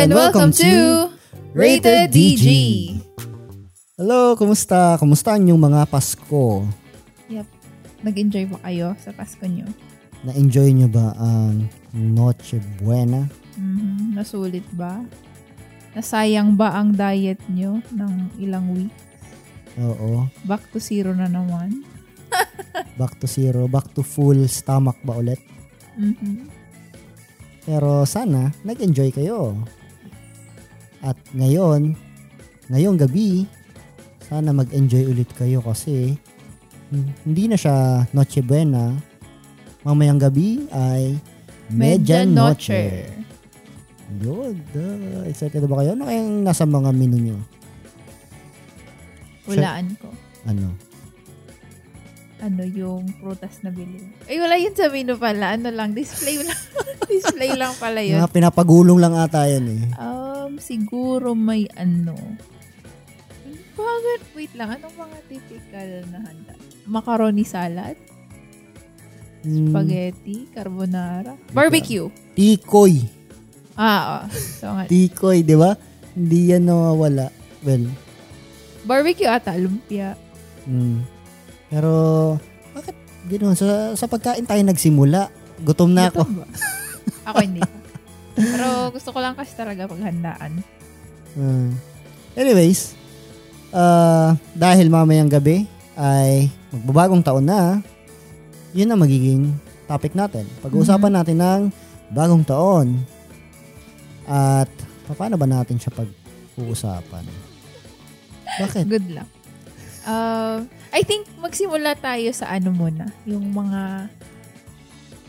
And welcome to Rated DG. Hello, kumusta? Kumusta ang inyong mga Pasko? Yep. Nag-enjoy ba kayo sa Pasko nyo? Na-enjoy nyo ba ang Noche Buena? Mhm. Nasulit ba? Nasayang ba ang diet nyo ng ilang week? Oo. Back to zero na naman? Back to zero. Back to full stomach ba ulit? Mhm. Pero sana, nag-enjoy kayo. At ngayon, ngayong gabi, sana mag-enjoy ulit kayo kasi hmm, hindi na siya Noche Buena. Mamayang gabi ay Medianoche. Yun. duh. excited ba kayo? Ano kayang nasa mga menu nyo? Hulaan ko. Ano? Ano yung prutas na bili. Ay, wala yun sa menu pala. Ano lang, display lang. display lang pala yun. Mga pinapagulong lang ata yan eh. Um, siguro may ano. Bakit? Wait lang. Anong mga typical na handa? Macaroni salad? Hmm, Spaghetti? Carbonara? Barbecue? Tikoy. Ah, oh. So, nga. Tikoy, di ba? Hindi yan nawawala. Well, Barbecue ata, lumpia. mm. Pero, bakit gano'n? Sa, sa pagkain tayo nagsimula. Gutom na ako. Ako hindi. Pero gusto ko lang kasi talaga paghandaan. Mm. Anyways, uh, dahil mamayang gabi ay magbabagong taon na, yun ang magiging topic natin. Pag-uusapan natin ng bagong taon. At paano ba natin siya pag-uusapan? Bakit? Good luck. Uh, I think magsimula tayo sa ano muna. Yung mga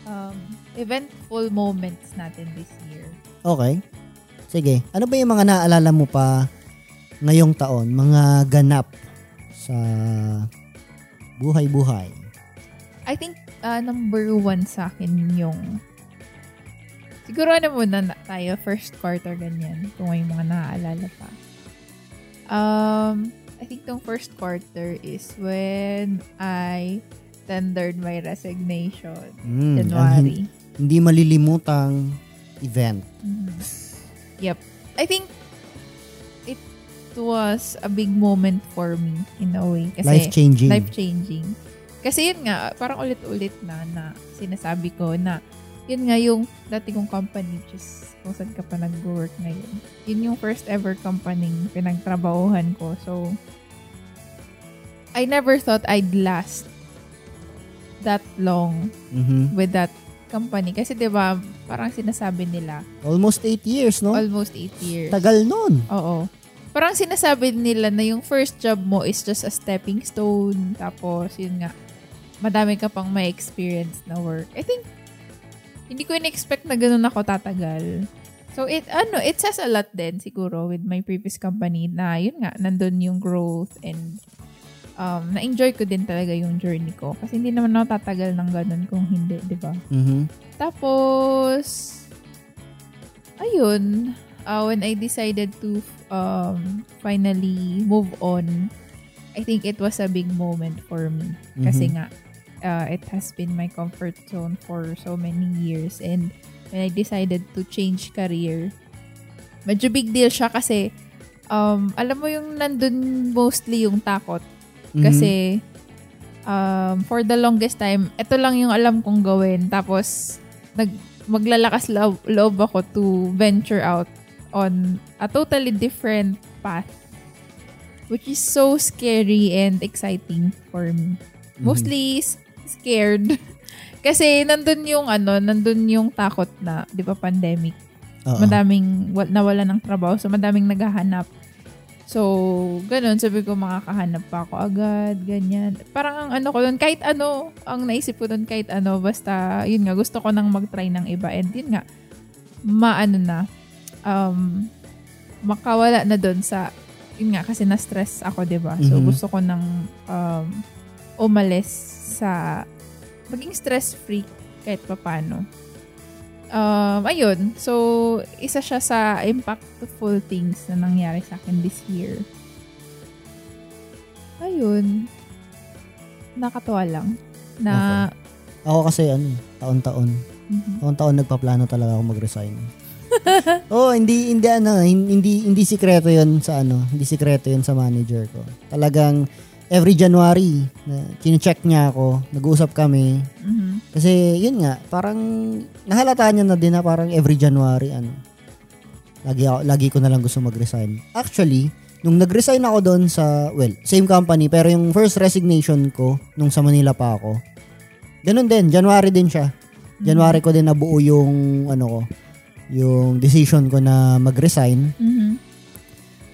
um, eventful moments natin this year. Okay. Sige. Ano ba yung mga naaalala mo pa ngayong taon? Mga ganap sa buhay-buhay. I think uh, number one sa akin yung siguro ano muna na tayo first quarter ganyan kung may mga naaalala pa. Um, I think tong first quarter is when I tendered my resignation. Mm, January. hin- hindi malilimutang event. Mhm. Yep. I think it was a big moment for me in a way. Kasi, Life-changing. life-changing. Kasi yun nga, parang ulit-ulit na na sinasabi ko na yun nga yung dati kong company, just kung saan ka pa nag-work ngayon. Yun yung first ever company pinagtrabahuhan ko. So, I never thought I'd last that long Mhm. with that company. Kasi 'di ba parang sinasabi nila, Almost eight years, no? almost 8 years. Tagal nun. Oo. Parang sinasabi nila na yung first job mo is just a stepping stone. Tapos, yun nga, madami ka pang may experience na work. I think, hindi ko in-expect na ganun ako tatagal. So, it, ano, it says a lot din siguro with my previous company na, yun nga, nandun yung growth and um, na-enjoy ko din talaga yung journey ko. Kasi hindi naman ako tatagal ng ganun kung hindi, di ba? Mhm. Tapos, ayun, uh, when I decided to um, finally move on, I think it was a big moment for me. Kasi Mhm. nga, uh, it has been my comfort zone for so many years. And when I decided to change career, medyo big deal siya kasi um, alam mo yung nandun mostly yung takot. Mhm. Kasi um, for the longest time, ito lang yung alam kong gawin. Tapos, nag, maglalakas loob, loob ako to venture out on a totally different path. Which is so scary and exciting for me. Mhm. Mostly s- scared. Kasi nandun yung ano, nandun yung takot na, di ba, pandemic Oo. madaming wa- nawala ng trabaho. So, madaming naghahanap. So, ganun. Sabi ko, makakahanap pa ako agad. Ganyan. Parang ang ano ko doon, kahit ano, ang naisip ko doon, kahit ano, basta, yun nga, gusto ko nang mag-try ng iba. And yun nga, maano na, um, makawala na doon sa, yun nga, kasi na-stress ako, 'di ba So, Mhm. gusto ko nang um, umalis sa, maging stress-free kahit papano um, ayun. So, isa siya sa impactful things na nangyari sa akin this year. Ayun. Nakatawa lang. Na, Ako kasi ano, taon-taon. Mhm. Taon-taon nagpaplano talaga ako mag-resign. oh, hindi hindi ano, hindi hindi sikreto 'yon sa ano, hindi sikreto 'yon sa manager ko. Talagang every January, na kine-check niya ako, nag-uusap kami. Mhm. Kasi yun nga, parang nahalata niya na din na parang every January ano. Lagi ako, lagi ko na lang gusto mag-resign. Actually, nung nag-resign ako doon sa well, same company pero yung first resignation ko nung sa Manila pa ako. Ganun din, January din siya. January ko din nabuo yung ano ko, yung decision ko na mag-resign. Mhm.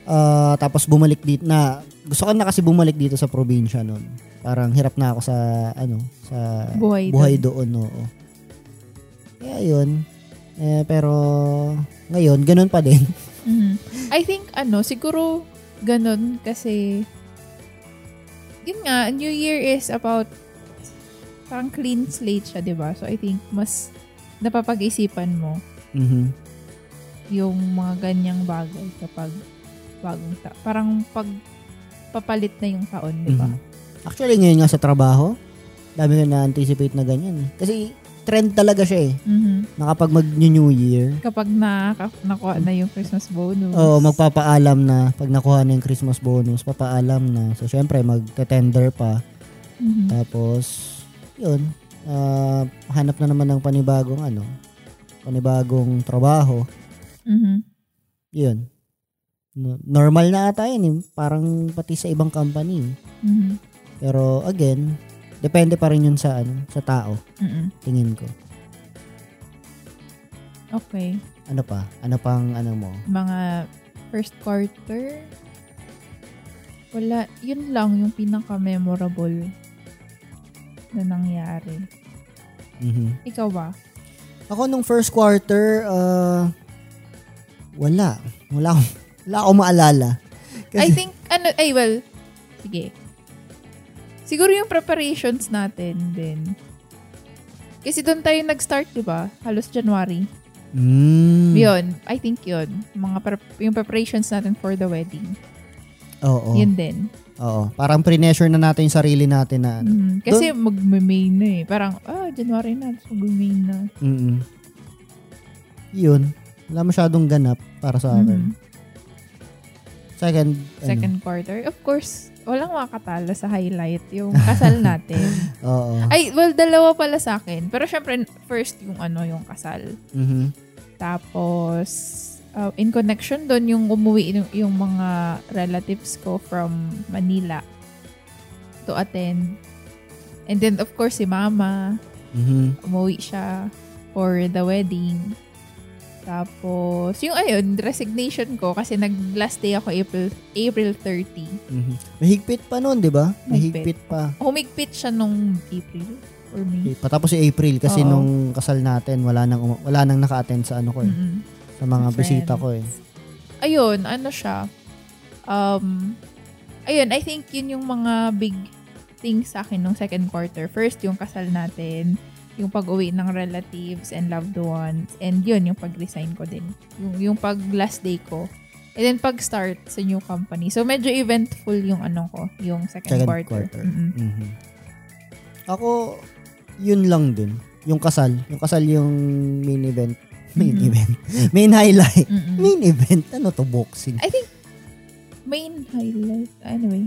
Ah, tapos bumalik dito na gusto ko na kasi bumalik dito sa probinsya noon. Parang hirap na ako sa ano, sa Buhay buhay doon, oo. Kaya yun. Eh, pero ngayon, ganun pa din. Mhm. I think, ano, siguro, ganun kasi, yun nga, New Year is about, parang clean slate siya, di ba? So, I think, mas napapag-isipan mo Mhm. yung mga ganyang bagay kapag bagong ta- parang pag papalit na yung taon, di ba? Mhm. Actually, ngayon nga sa trabaho, dami ko na-anticipate na ganyan. Kasi trend talaga siya eh. Mhm. Na kapag mag-New Year, Kapag naka, nakuha na yung Christmas bonus. Oo, magpapaalam na pag nakuha na yung Christmas bonus, papaalam na. So, syempre, magte-tender pa. Mhm. Tapos, yun, ah, hanap na naman ng panibagong ano, panibagong trabaho. Mhm. Yun. No- Normal na ata yun eh. Parang pati sa ibang company. Mhm. Pero again, depende pa rin yun sa ano, sa tao, Mhm. tingin ko. Okay. Ano pa? Ano pang ano mo? mga first quarter, wala, yun lang yung pinaka-memorable na nangyari. Mhm. Ikaw ba? Ako nung first quarter, uh, wala. Wala akong, wala akong maalala. I think, ano, ay well, sige. Siguro yung preparations natin din. Kasi doon tayo nag-start, di ba? Halos January. Mm. Yun, I think yun. Mga prep- yung preparations natin for the wedding. Oo. Yun din. Oo. Parang pre-measure na natin yung sarili natin na ano. Mhm. Kasi mag-May na eh. Parang, ah, January na. So, mag-May na. Mm-mm. Yun. Wala masyadong ganap para sa akin. Mhm. Second, Second quarter. Of course, walang makakatalo sa highlight yung kasal natin. Ano, oo. Ay, well, dalawa pala sa akin. Pero syempre, first yung ano, yung kasal. Mhm. Tapos, uh, in connection doon, yung umuwi yung, yung mga relatives ko from Manila to attend. And then, of course, si mama, Mhm. umuwi siya for the wedding. Tapos, yung ayun, resignation ko kasi nag-last day ako April, April 30. Mhm. Mahigpit pa noon, 'di ba? Mahigpit. Mahigpit pa. Humigpit siya nung April or May. Patapos si April kasi Oo. nung kasal natin, wala nang uma- wala nang naka-attend sa ano ko eh, Mm-mm. sa mga Friends. bisita ko eh. Ayun, ano siya. Um, ayun, I think yun yung mga big things sa akin nung second quarter. First, yung kasal natin, yung pag-uwi ng relatives and loved ones, and yun, yung pag-resign ko din. Yung, yung pag-last day ko. And then pag-start sa new company. So, medyo eventful yung ano ko, yung second, Second quarter. quarter. Mm-mm. Mhm. Ako, yun lang din. Yung kasal. Yung kasal yung main event. Main Mhm. event. Main highlight. Mm-mm. Main event. Ano to? Boxing. I think, main highlight. Anyway.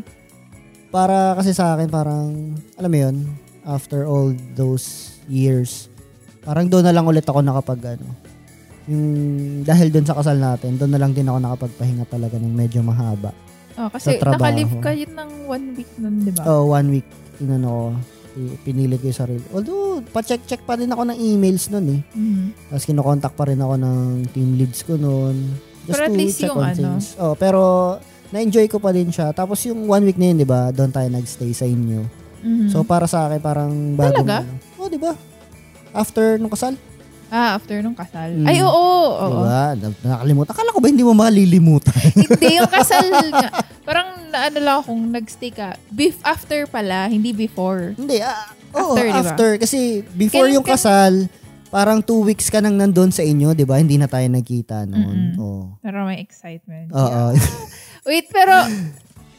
Para kasi sa akin, parang, alam mo yun, after all those years, parang doon na lang ulit ako nakapag, ano, yung, dahil doon sa kasal natin, doon na lang din ako nakapagpahinga talaga ng medyo mahaba. Oh, kasi Sa trabaho. nakalive ka yun ng one week nun, di ba? Oh, one week, inano ko, i- pinilit ko yung sarili. Although, pa-check-check pa rin ako ng emails nun eh. Mhm. Tapos kinokontak pa rin ako ng team leads ko noon. Just Pero at least check yung on ano. things. Oh, pero na-enjoy ko pa din siya. Tapos yung one week na yun, di ba, doon tayo nagstay sa inyo. Mhm. So para sa akin, parang bagong Talaga? ano. Oh, ba? After nung kasal. Ah, after nung kasal. Mm. Ay, oo. oo. Di ba? Na- Nakakalimutan. Akala ko ba hindi mo malilimutan? hindi, yung kasal nga. Parang ano lang akong nagstay ka. Beef after pala, hindi before. hindi. Ah, oo, After, after, di ba? Kasi before Kailan yung ka- kasal, parang two weeks ka nang nandun sa inyo, di ba? Hindi na tayo nagkita noon. Mm-mm. Oo. Pero may excitement. Oo. Wait, pero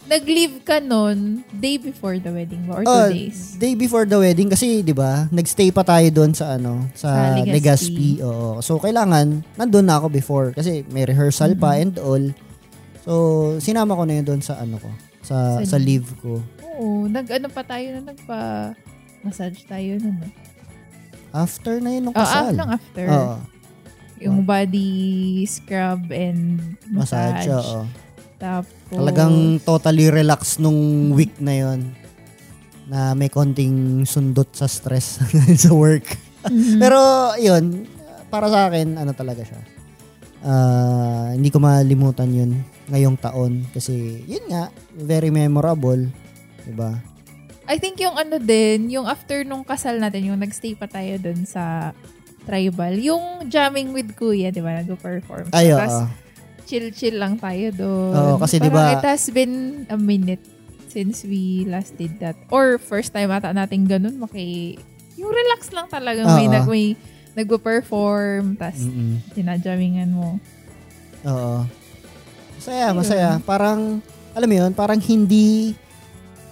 nag-leave ka nun day before the wedding ba? Or two Oh, days? Day before the wedding kasi 'di ba, nagstay pa tayo doon sa ano, sa Sa Legazpi. Legazpi. Oo. So kailangan nandun na ako before kasi may rehearsal pa Mm-hmm. and all. So sinama ko na yun doon sa ano ko, sa Sa sa leave ko. Oo, nag-ano pa tayo na nagpa-massage tayo nun. After na yun ng Oh, ah, kasal. lang after. Oo. Yung body scrub and Massage, massage. oo. Tapos, Talagang totally relax nung week na yon na may konting sundot sa stress sa work. Mhm. Pero yun, para sa akin, ano talaga siya. Ah, hindi ko malimutan yun ngayong taon kasi yun nga, very memorable. 'di ba? I think yung ano din, yung after nung kasal natin, yung nagstay pa tayo dun sa tribal, yung jamming with kuya, di ba, nag-perform. Ay, oo. Tapos, chill-chill lang tayo doon. Oo, kasi Parang diba- it has been a minute since we last did that. Or first time ata natin ganun, maki... Yung relax lang talaga. May, Oo. nag, may nagpo-perform, tas Mm-mm. sinajammingan mo. Oo. Masaya, Ayun. masaya. Parang, alam mo yun, parang hindi,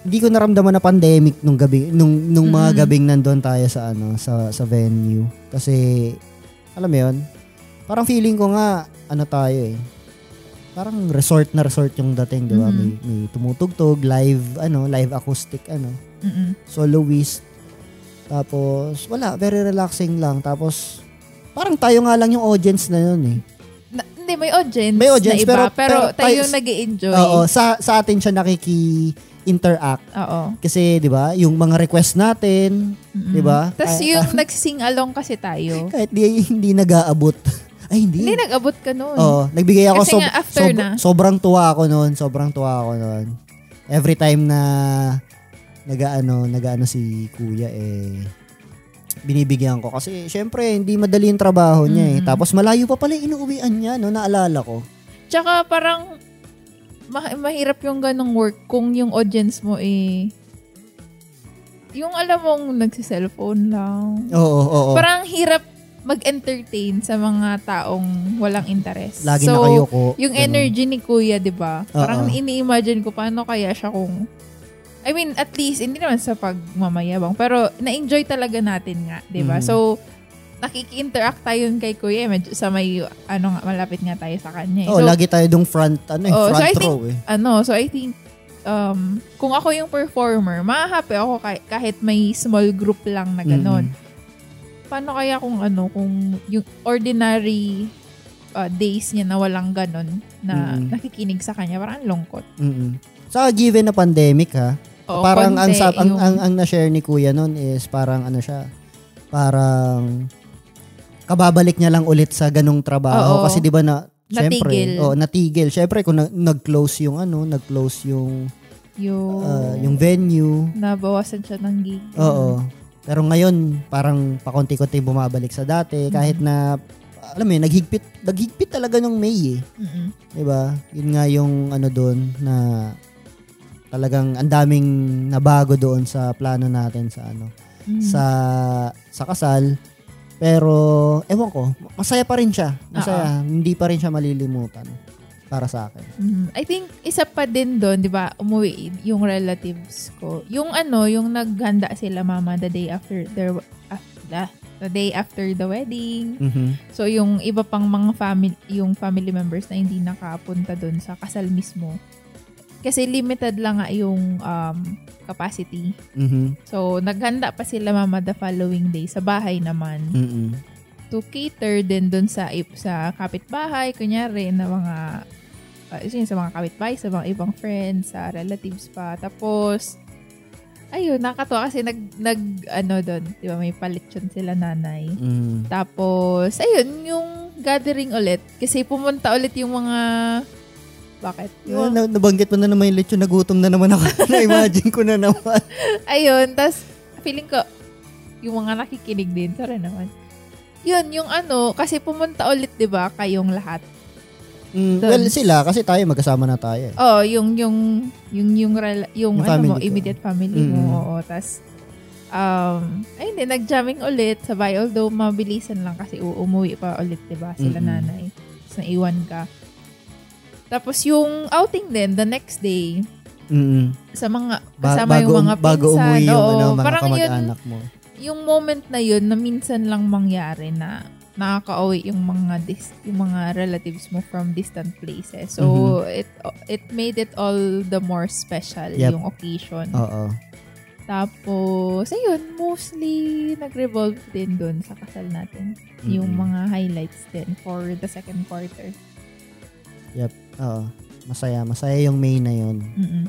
hindi ko naramdaman na pandemic nung gabi, nung, nung mga Mm. gabing nandun tayo sa, ano, sa, sa venue. Kasi, alam mo yun, parang feeling ko nga, ano tayo eh, parang resort na resort yung dating, di ba? Mhm. May, may tumutugtog, live, ano, live acoustic, ano, Mm-mm. soloist. Tapos, wala, very relaxing lang. Tapos, parang tayo nga lang yung audience na yun eh. Na, hindi, may audience, May audience, na iba, pero- pero, pero tayo tayo- yung nag enjoy Oo, sa, sa atin siya nakiki-interact. Oo. Kasi, di ba, yung mga request natin, Mm-mm. Di ba? Tapos yung nagsising along kasi tayo. kahit di, hindi nag-aabot. Ay, hindi. Hindi, nag-abot ka nun. Oo, nagbigay ako. Kasi sob- nga, after sob- na. Sobrang tuwa ako noon. Sobrang tuwa ako noon. Every time na nagaano, nagaano si kuya eh binibigyan ko kasi syempre hindi madali yung trabaho niya eh. Mm. Tapos malayo pa pala inuuwian niya no naalala ko. Tsaka parang ma- mahirap yung ganong work kung yung audience mo eh yung alam mong nagsi-cellphone lang. Oo, oo. oo. Parang hirap mag-entertain sa mga taong walang interest. Lagi so, nakayoko. yung ganun. energy ni Kuya, 'di ba? Parang ini-imagine ko paano kaya siya kung I mean, at least hindi naman sa pagmamayabang, pero na-enjoy talaga natin nga, 'di ba? Mhm. So nakiki-interact tayo kay Kuya, medyo sa may ano nga malapit nga tayo sa kanya. eh. Oh, so, lagi tayo dong front ano eh, Oh, so front I row eh. ano, so I think um kung ako yung performer, mahahappy ako kahit, kahit may small group lang na ganon. Mm. Paano kaya kung ano, kung yung ordinary uh, days niya na walang ganon na Mm. nakikinig sa kanya, parang ang lungkot. Mm-mm. Sa given na pandemic ha, Oo, parang ang, ang, yung- ang, ang na-share ni kuya nun is parang ano siya, parang kababalik niya lang ulit sa ganong trabaho Oo. kasi 'di ba na syempre Natigil. oh natigil syempre kung na- nag-close yung ano nag-close yung yung, ah, yung venue nabawasan siya ng gig. oo pero ngayon parang pakonti-konti bumabalik sa dati kahit na alam mo yun, naghigpit naghigpit talaga ng May eh Mm-mm. 'di ba? Yun nga yung ano doon na talagang ang daming nabago doon sa plano natin sa ano Mm. sa sa kasal. Pero ewan ko, masaya pa rin siya. Masaya, hindi pa rin siya malilimutan para sa akin. Mm, I think isa pa din doon, 'di ba, umuwi yung relatives ko. Yung ano, yung naghanda sila mama the day after their after, the day after the wedding. Mhm. So yung iba pang mga family, yung family members na hindi nakapunta doon sa kasal mismo. Kasi limited lang nga yung um, capacity. Mhm. So naghanda pa sila mama the following day sa bahay naman Mhm. to cater din doon sa sa kapitbahay, kunyari na mga uh, yun, sa mga kapitbahay, sa mga ibang friends, sa relatives pa. Tapos ayun, nakatuwa kasi nag nag ano doon, 'di ba, may palitsyon sila nanay. Mhm. Tapos ayun, yung gathering ulit kasi pumunta ulit yung mga bakit? Yeah, Yung, na- nabanggit mo na naman yung lechon, nagutom na naman ako. Na-imagine ko na naman. ayun, tas feeling ko yung mga nakikinig din, sorry naman. Yun, yung ano, kasi pumunta ulit, 'di ba, kayong lahat. Mm, Doon. well, sila, kasi tayo, magkasama na tayo. eh. Oh, yung yung yung yung rela- yung, Yung ano mo, ko. immediate family Mm. mo. Oo, tas um ayun din nag-jamming ulit sabay although mabilisan lang kasi u- umuwi pa ulit 'di ba sila Mm-mm. nanay. Tapos naiwan ka. Tapos yung outing din the next day Mm. sa mga Ba- kasama bago, yung mga pinsan. bago umuwi yung Oo, ano, mga parang yun, mo. yung moment na yun na minsan lang mangyari na nakaka-uwi yung mga dis- yung mga relatives mo from distant places. So it it made it all the more special Mm-hmm. Yep. yung occasion. Oo. Tapos ayun, mostly nag-revolve din doon sa kasal natin. Yung Mm-mm. mga highlights din for the second quarter. Oo. Masaya. Masaya yung May na yun. Mm-mm.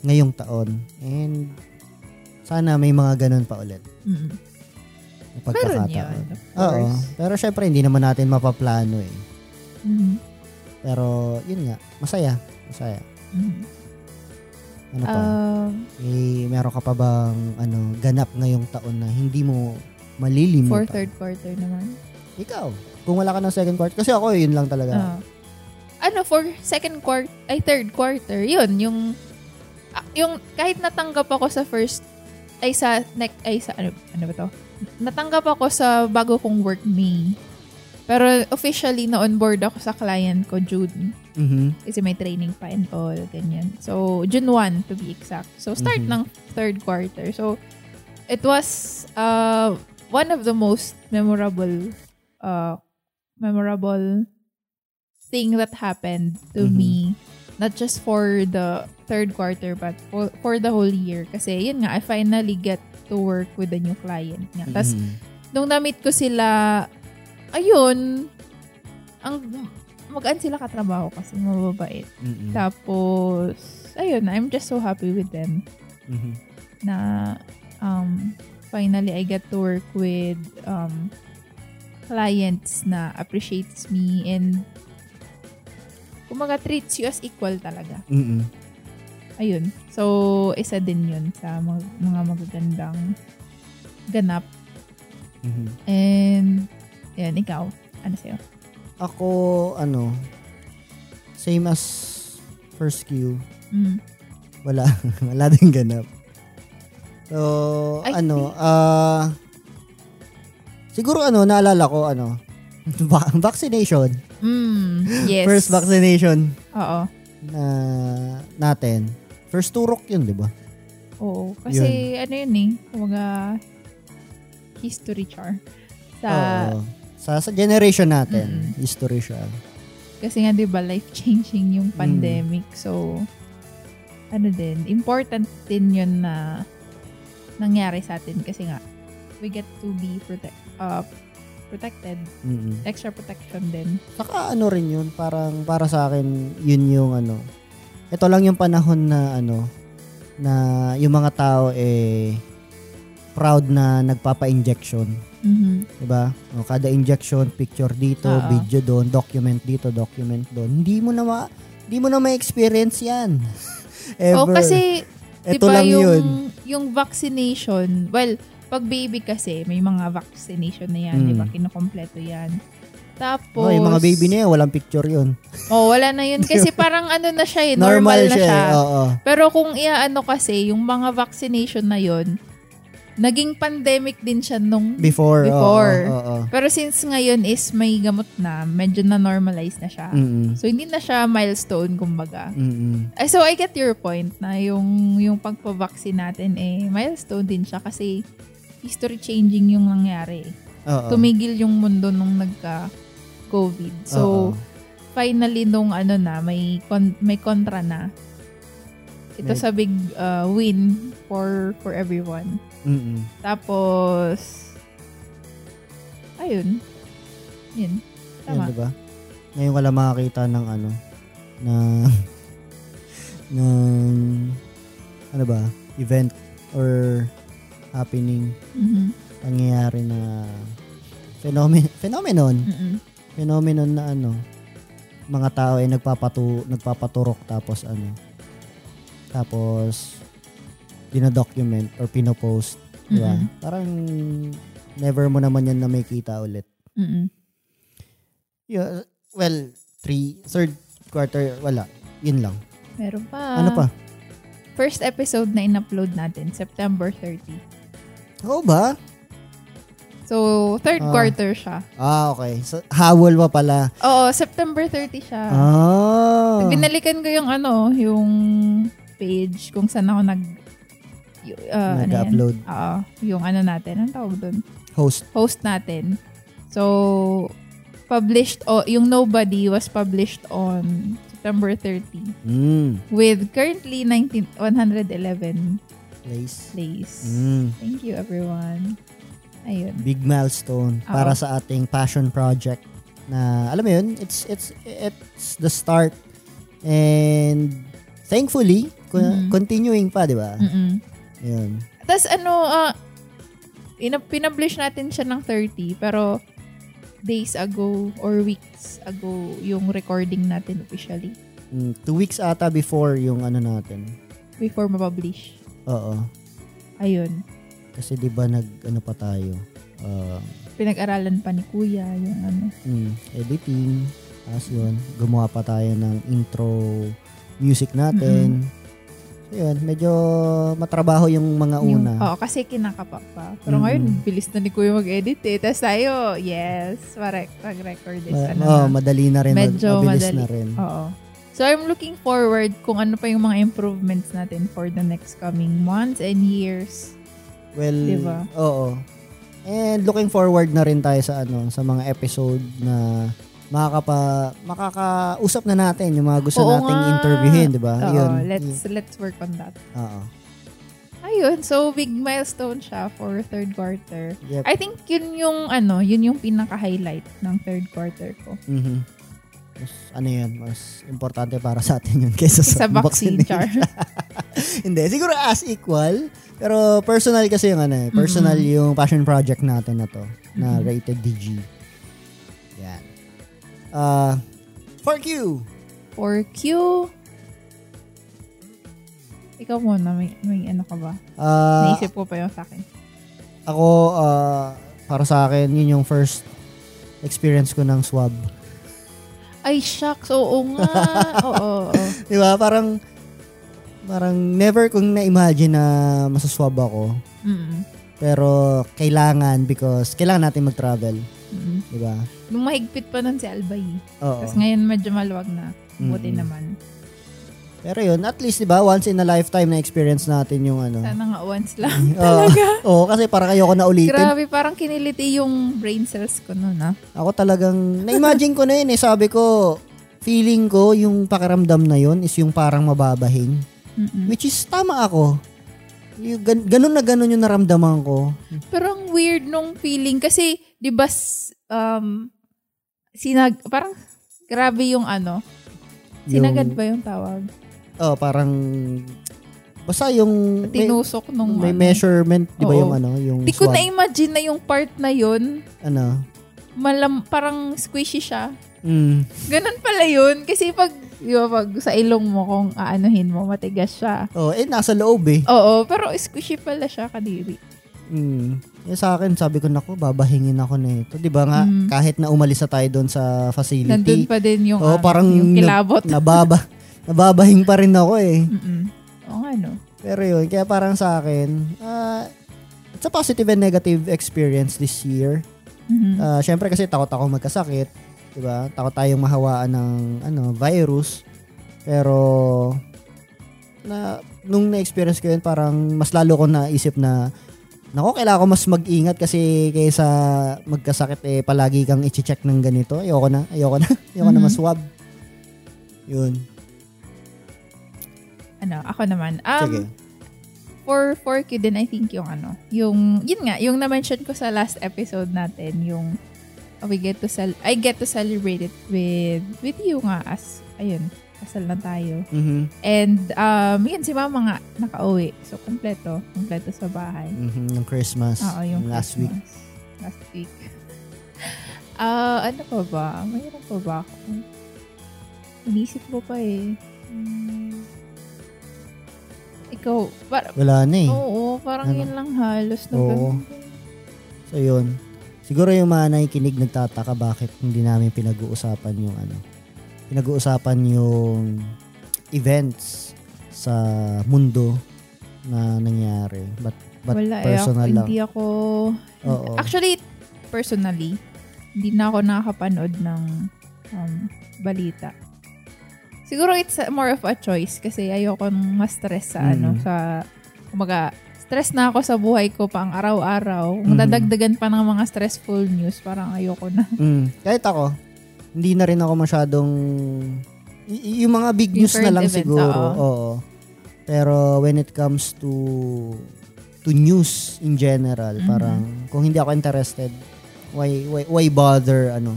Ngayong taon. And sana may mga ganun pa ulit. Mm-mm. Na Meron Pagkakataon. yun, of Oo. Pero syempre, hindi naman natin mapaplano eh. Mhm. Pero, yun nga. Masaya. Masaya. Mhm. Ano pa? Um, eh, meron ka pa bang ano, ganap ngayong taon na hindi mo malilimutan? for third quarter naman. Ikaw. Kung wala ka ng second quarter. Kasi ako, yun lang talaga. Ah. ano, for second quarter, ay third quarter, yun, yung, ah, yung, kahit natanggap ako sa first, ay sa, next, ay sa, ano, ano ba to? Natanggap ako sa bago kong work May. Pero officially, na-onboard ako sa client ko June. Mhm. Kasi may training pa and all, ganyan. So, June 1 to be exact. So, start Mhm. ng third quarter. So, it was uh, one of the most memorable uh, memorable thing that happened to Mhm. me. Not just for the third quarter, but for, for the whole year. Kasi, yun nga, I finally get to work with a new client nga. Tapos, Mhm. nung na-meet ko sila, ayun, ang magaan sila katrabaho kasi mababait. Mhm. Tapos, ayun, I'm just so happy with them Mhm. na um, finally I get to work with um, clients na appreciates me and kumaga treats you as equal talaga. Mhm. Ayun. So, isa din yun sa mga, mga magagandang ganap. Mhm. And, yan, ikaw. Ano sa'yo? Ako, ano, same as first Q. Mm. Wala. wala din ganap. So, I ano, ah, siguro ano, naalala ko, ano, va- vaccination. Mm, yes. First vaccination Oo. na natin. First turok yun, di ba? Oo. Kasi ano yun eh, kumaga history char. Sa, Oo. Sa, sa generation natin, Mm-mm. history siya. kasi nga 'di ba life-changing Mm. yung pandemic. So, ano din, important din yun na nangyari sa atin kasi nga we get to be protect, uh, protected. Mm-mm. Extra protection din. Saka ano rin yun, parang para sa akin, yun yung ano, ito lang yung panahon na ano, na yung mga tao eh, proud na nagpapa-injection. Mhm. 'di ba? O kada injection, picture dito, Oo. video doon, document dito, document doon. Hindi mo na ma hindi mo na ma-experience 'yan. Ever. Oh, kasi ito diba lang yung, 'yun. yung vaccination, well, pag baby kasi, may mga vaccination na yan, Mm. di ba? Kinukompleto yan. Tapos, Oh, yung mga baby niya, walang picture 'yun. Oh, wala na yun. Kasi parang ano na siya eh, Normal, normal, na siya. siya. eh. Oo. Pero kung iaano kasi, yung mga vaccination na yun, naging pandemic din siya nung... Before. oo, Before. Oo. oo. Pero since ngayon is may gamot na, medyo na-normalize na siya. Mm-mm. So, hindi na siya milestone, kumbaga. Mm-mm. Eh, So, I get your point na yung, yung pagpavaccine natin, eh, milestone din siya kasi history-changing yung nangyari. Oo. Tumigil yung mundo nung nagka-COVID. So, Oo. finally nung ano na, may, kon- may kontra na. Ito May- sa big uh, win for for everyone. Mm-mm. Tapos, ayun. Yun. Tama. diba? Ngayon ka lang makakita ng ano, na, ng, ano ba, event or happening, Mhm. pangyayari na phenomenon, phenomenon, Mm-mm. Phenomenon na ano, mga tao ay nagpapatu, nagpapaturok tapos ano, tapos, dinadocument or pinopost, di ba? Mm-mm. Parang, never mo naman yan na may kita ulit. Mm-mm. Yeah, well, three, third quarter, wala. Yun lang. Meron pa. ano pa? First episode na in-upload natin, September 30. Oo ba? So, third Ah. quarter siya. Ah, okay. So, hawol pa pala. Oo, September 30 siya. Ah. Binalikan ko yung ano, yung page kung saan ako nag uh, ano? Nag-upload. Oo, yung ano natin, anong tawag doon? Host. Host natin. So, published, oh, yung Nobody was published on September 30 Mm. with currently 19, 111 Place. plays. Mm. Thank you, everyone. Ayun. Big milestone Oo. para sa ating passion project na alam mo yun, it's it's it's the start and thankfully Mhm. continuing pa, di ba? Mm-mm. Yun. Tapos ano, ah, ina- pinablish natin siya ng 30, pero days ago or weeks ago yung recording natin officially Mm, two weeks ata before yung ano natin. before mapublish. Oo. Ayun. Kasi 'di ba nag ano pa tayo? Uh, Pinag-aralan pa ni Kuya yung ano. mm, editing. Tapos yun, gumawa pa tayo ng intro music natin. So yun, medyo matrabaho yung mga Yung, una. oo, kasi kinakapa pa. Pero Mm. ngayon, bilis na ni Kuya mag-edit eh. Tapos tayo, yes, mag-record is Ma- ano oh, na. madali na rin. Medyo mabilis madali. na rin. Oo. So, I'm looking forward kung ano pa yung mga improvements natin for the next coming months and years. Well, Diba? oo. And looking forward na rin tayo sa ano sa mga episode na makakapa makakausap na natin yung mga gusto Oo nating nga. interviewin, 'di ba? Oo, Yun. let's let's work on that. Oo. Ayun, so big milestone siya for third quarter. Yep. I think yun yung ano, yun yung pinaka-highlight ng third quarter ko. Mhm. Mas ano 'yun, mas importante para sa atin 'yun kaysa sa, Sa vaccine char. Hindi, siguro as equal. Pero personal kasi yung ano eh. Personal Mm-hmm. yung passion project natin na to. Na Mhm. rated DG. Yan. Uh, for Q. For Q, ikaw muna, may, may ano ka ba? Uh, Naisip ko pa yung sa akin. ako, uh, para sa akin, yun yung first experience ko ng swab. Ay, shucks, oo nga. oo, oo. Di ba? Parang, parang never kong na-imagine na masaswab ako. Mm, Pero kailangan because kailangan natin mag-travel. mm. Di ba? Nung mahigpit pa nun si Albay. Oo. Tapos ngayon medyo maluwag na. Buti Mm-mm. naman. Pero yun, at least, di ba, once in a lifetime na experience natin yung ano. Sana nga once lang. Oo, Oo, kasi parang ayoko na ulitin. Grabe, parang kiniliti yung brain cells ko nun, ah. Ako talagang, na-imagine ko na yun eh. Sabi ko, feeling ko yung pakiramdam na yun is yung parang mababahing. Mm-mm. Which is, tama ako. Yung, gan- ganun na ganun yung naramdaman ko. Pero ang weird nung feeling kasi 'di ba um sinag parang grabe yung ano. Sinagad Yung- ba yung tawag? Oh, parang, basta yung, may, Tinusok nung may ano. measurement, di ba yung ano, yung Di ko swab, na-imagine na yung part na yun, ano, malam, parang squishy siya. mm, Ganun pala yun. Kasi pag, ba, pag sa ilong mo, kung aanuhin mo, matigas siya. oh, eh, nasa loob eh. Oo, pero squishy pala siya kadiri. Mm. Eh, sa akin, sabi ko, nako, babahingin ako na ito. Di ba nga, Mm. kahit na umalis na tayo doon sa Nandun facility, pa din yung, Oo, ano, parang yung kilabot. nababa, nababahing pa rin ako eh. Mm-mm. Oo nga, no? Pero yun, kaya parang sa akin, ah, it's a positive and negative experience this year. Mhm. Ah, Siyempre kasi takot ako magkasakit, 'di ba? Takot tayong mahawaan ng ano, virus. Pero na nung na-experience ko yun, parang mas lalo ko naisip na Nako, kailangan ko mas mag-ingat kasi kaysa magkasakit eh palagi kang i-check ng ganito. Ayoko na, ayoko na, ayoko na Mhm. maswab. Yun. Ano, ako naman. Um, Sige. for for Q din I think yung ano, yung yun nga, yung na-mention ko sa last episode natin, yung uh, we get to cel I get to celebrate it with with you nga as ayun, kasal na tayo. Mhm. And um yun si mama nga nakauwi. So kompleto, kompleto sa bahay. Mhm, Yung Christmas. Oo, yung last week. Christmas. Last week. Ah, ano pa ba? Mayroon pa ba ako? Inisip ko pa eh. Hmm. Ikaw, para, Wala na eh. Oo, parang Ano? yun lang halos. Oo. November. So yun. Siguro yung mga nakikinig nagtataka bakit hindi namin pinag-uusapan yung ano. Pinag-uusapan yung events sa mundo na nangyari. But, but Wala personal eh. Ako, lang. hindi ako... Oo. Actually, personally, hindi na ako nakakapanood ng um, balita. Siguro it's more of a choice kasi ayoko nang ma-stress sa Mm. ano, sa, kumaga, stress na ako sa buhay ko pang araw-araw. Kung Mhm. dadagdagan pa ng mga stressful news, parang ayoko na. Mm. Kahit ako, hindi na rin ako masyadong y- yung mga big news na lang events, siguro. oo. Oo. Pero when it comes to to news in general, Mhm. parang kung hindi ako interested, why why, why bother ano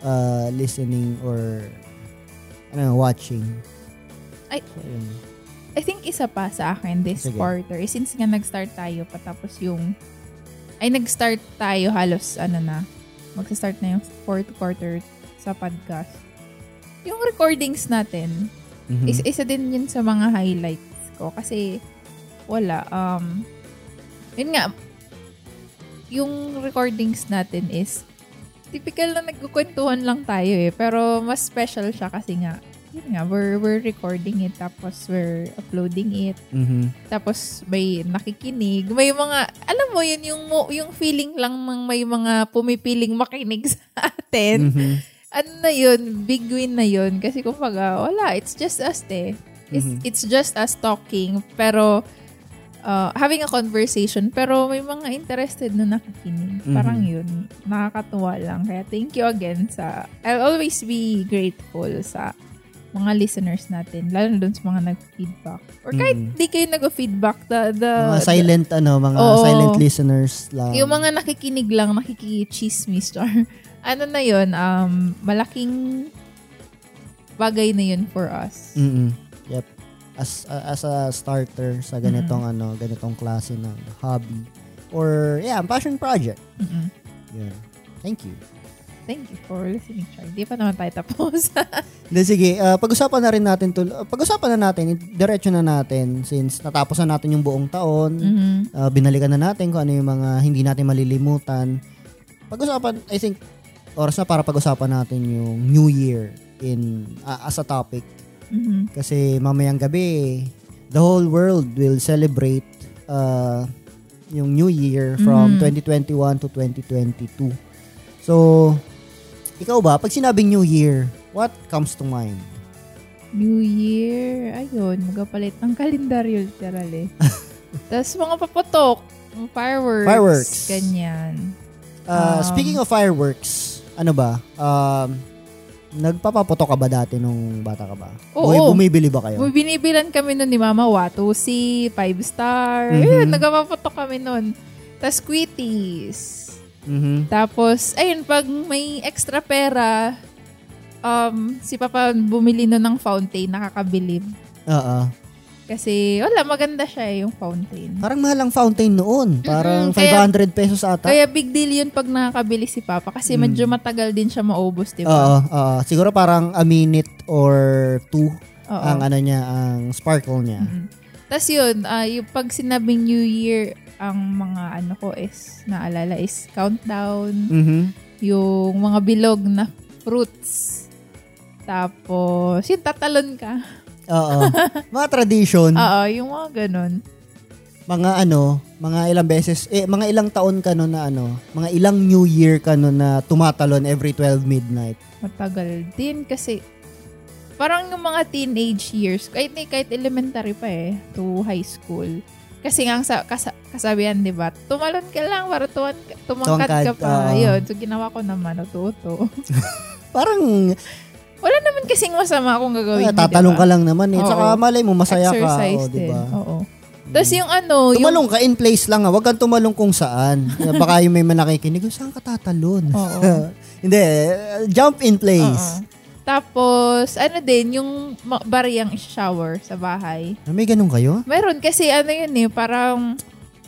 uh, listening or ano watching? Ay. So, yun. I think isa pa sa akin this Sige. quarter, eh, since nga nag-start tayo, patapos yung, ay nag-start tayo halos, ano na, magsa-start na yung fourth quarter sa podcast. Yung recordings natin, Mhm. is, isa din yun sa mga highlights ko. Kasi, wala, um, yun nga, yung recordings natin is, typical na nagkukwentuhan lang tayo eh. Pero, mas special siya kasi nga, yun nga, we're, we're recording it, tapos we're uploading it, Mhm. tapos may nakikinig, may mga, alam mo yun, yung, yung feeling lang ng may mga pumipiling makinig sa atin. Mhm. Ano na yun, big win na yun. Kasi kumbaga, wala, it's just us eh. It's, Mhm. it's just us talking, pero uh, having a conversation, pero may mga interested na nakikinig. Mhm. Parang yun, nakakatuwa lang. Kaya thank you again sa, I'll always be grateful sa mga listeners natin, lalo na dun sa mga nag-feedback. Or kahit Mhm. di kayo nag-feedback, the, the, mga silent ano, mga Oo. silent listeners lang. yung mga nakikinig lang, nakikichismis, char. ano na yun, um, malaking bagay na yun for us. mm As as a starter sa ganitong ano, ganitong klase ng hobby or yeah, passion project. Mm-mm. Yun. Thank you. Thank you for listening, Char. Di pa naman tayo tapos. Hindi, sige. ah, pag-usapan na rin natin to. ah, pag-usapan na natin, diretso na natin since natapos na natin yung buong taon. Mhm. ah, binalikan na natin kung ano yung mga hindi natin malilimutan. Pag-usapan, I think, oras na para pag-usapan natin yung New Year in ah, as a topic. Kasi mamayang gabi, the whole world will celebrate uh, yung New Year from Mhm. 2021 to 2022. So, ikaw ba, pag sinabing New Year, what comes to mind? New Year, ayun, magapalit ng kalendaryo literally. Tapos mga paputok, mga fireworks, Fireworks. ganyan. Uh, Um, speaking of fireworks, ano ba? Um, nagpapaputok ka ba dati nung bata ka ba? Oo. Buhay- bumibili ba kayo? Binibilan kami nun ni Mama Watusi, 5 star. Mhm. Ayun, nagpapaputok kami nun. Tapos quitties. Mhm. Tapos, ayun, pag may extra pera, um, si Papa bumili nun ng fountain, nakakabilib. Oo. Kasi, wala, maganda siya eh, yung fountain. Parang mahal ang fountain noon. Parang kaya- 500 pesos ata. Kaya big deal yun pag nakakabili si Papa kasi Mm. medyo matagal din siya maubos, di Oo, ba? oo. siguro parang a minute or two Oo. ang ano niya, ang sparkle niya. Mm-mm. Tapos yun, ah, yung pag sinabing New Year, ang mga ano ko is, naalala is countdown, Mhm. yung mga bilog na fruits. Tapos, yung tatalon ka. Oo. mga tradition, Oo, yung mga ganun. mga ano, mga ilang beses, eh, mga ilang taon ka no na ano, mga ilang New Year ka no na tumatalon every 12 midnight. Matagal din kasi parang yung mga teenage years, kahit, kahit elementary pa eh, to high school. Kasi nga sa, kasa, kasabihan, di ba? Tumalon ka lang para tuwan, tumangkat ka pa. oo. Yun. So, ginawa ko naman, uto-uto. Parang Wala naman kasing masama kung gagawin ah, tatalong di ka lang naman eh. Oo. Tsaka malay mo, masaya ka. Exercise Oh, di din. Oo. Tapos yung ano, yung... Tumalong ka in place lang ha. Huwag kang tumalong kung saan. Baka yung may manakikinig, saan ka tatalon? Oo. Hindi, eh, jump in place. Oo. Tapos, ano din, yung bariyang shower sa bahay. Ah, May ganun kayo? Meron kasi ano yun eh, parang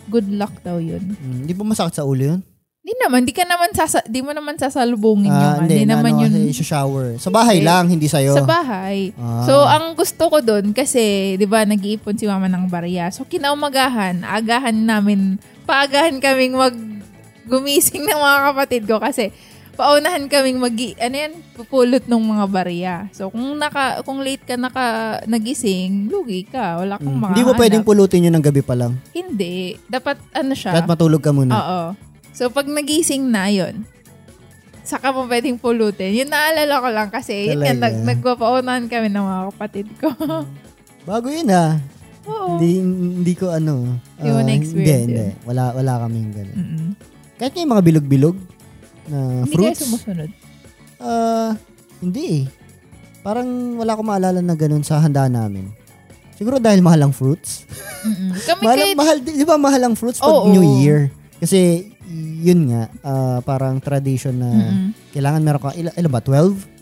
good luck daw yun. Hmm, Di ba masakit sa ulo yun? Di naman, di ka naman sasa, di mo naman sasalubungin Ah, ano. Di na naman ano, yun kasi shower. Sa bahay Hindi. lang, hindi sa'yo. sa bahay. Ah. So, ang gusto ko doon kasi, di ba, nag-iipon si mama ng barya. So, kinaumagahan, agahan namin, paagahan kaming mag gumising ng mga kapatid ko kasi paunahan kaming mag ano yan, pupulot ng mga barya. So, kung naka kung late ka naka nagising, lugi ka. Wala kang Hmm. mga Hindi mo pwedeng pulutin yun ng gabi pa lang. Hindi. Dapat ano siya. Kahit matulog ka muna. Oo. So, pag nagising na, yon saka mo pwedeng pulutin. Yun naalala ko lang kasi yun nga, nag, nagpapaunahan kami ng mga kapatid ko. Bago yun ah. Oo. Hindi, hindi ko ano. Hindi mo ah, na-experience Hindi, hindi. Wala, wala kaming ganun. Mm-mm. Kahit nga yung mga bilog-bilog na Hindi kayo fruits. sumusunod. Ah, hindi eh. Parang wala akong maalala na ganun sa handa namin. Siguro dahil mahal ang fruits. Mahal, kahit, mahal, di ba mahal ang fruits pag Oo. New Year? Kasi yun nga, ah, parang tradition na Mm-mm. kailangan meron ka, ilan, ilan ba, 12?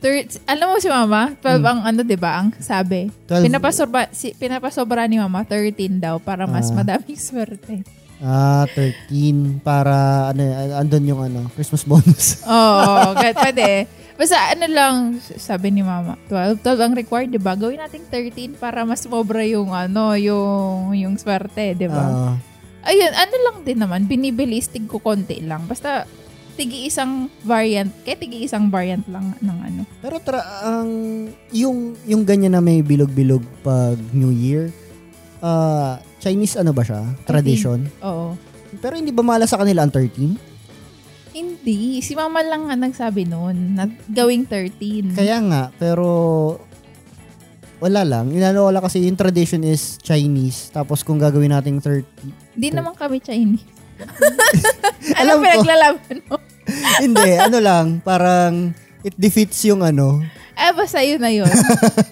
Third, alam mo si mama, 12 Hmm. ang ano, di ba, ang sabi. 12 Pinapasobra, si, pinapasobra ni mama, 13 daw, para mas Ah. madaming swerte. Ah, 13 para ano andun yung ano, Christmas bonus. Oo, kahit pwede. Basta ano lang, sabi ni mama, 12, 12 ang required, di ba? Gawin natin 13 para mas mobra yung ano, yung, yung swerte, di ba? Ah, Ayun, ano lang din naman, binibilistig ko konti lang. Basta, tigi isang variant, kaya tigi isang variant lang ng ano. pero tra ang yung yung ganyan na may bilog-bilog pag New Year, ah Chinese ano ba siya? Tradition. Oo. Pero hindi ba mala sa kanila ang 13? Hindi. Si mama lang nga nagsabi noon na gawing 13. Kaya nga, pero wala lang. Inalawala kasi yung tradition is Chinese. Tapos kung gagawin nating 30, Hindi naman kami Chinese. Alam ko. pinaglalaban mo? hindi, ano lang, parang it defeats yung ano. Eh, basta yun na yun.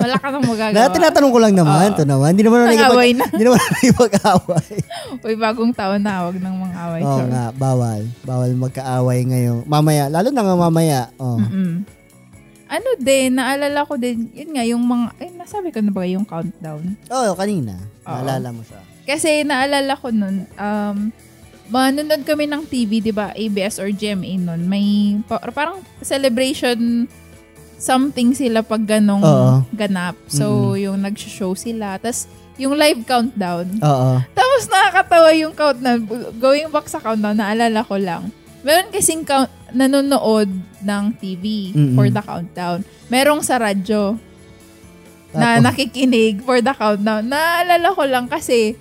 Wala ka nang Na, magagawa. tinatanong ko lang naman, Oo. to naman. Hindi naman nagipag, Nang-away na. hindi naman nagipag-away. Uy, bagong taon na. Huwag nang mga away. Oo nga, bawal. Bawal magkaaway ngayon. Mamaya, lalo na nga mamaya. Oh. Mm-mm. Ano din, naalala ko din, yun nga, yung mga, eh, nasabi ko na ba yung countdown? Oo, kanina. Oo. Naalala mo siya. Kasi naalala ko nun, um, manonood kami ng TV, di ba, ABS or GMA nun, may pa- parang celebration something sila pag ganong Oo. ganap. So, yung nag-show sila. Tapos, yung live countdown. Oo. Tapos, nakakatawa yung countdown. Going back sa countdown, naalala ko lang. Meron kasing count, nanonood ng TV Mm-mm. for the countdown. Merong sa radyo na nakikinig for the countdown. Naalala ko lang kasi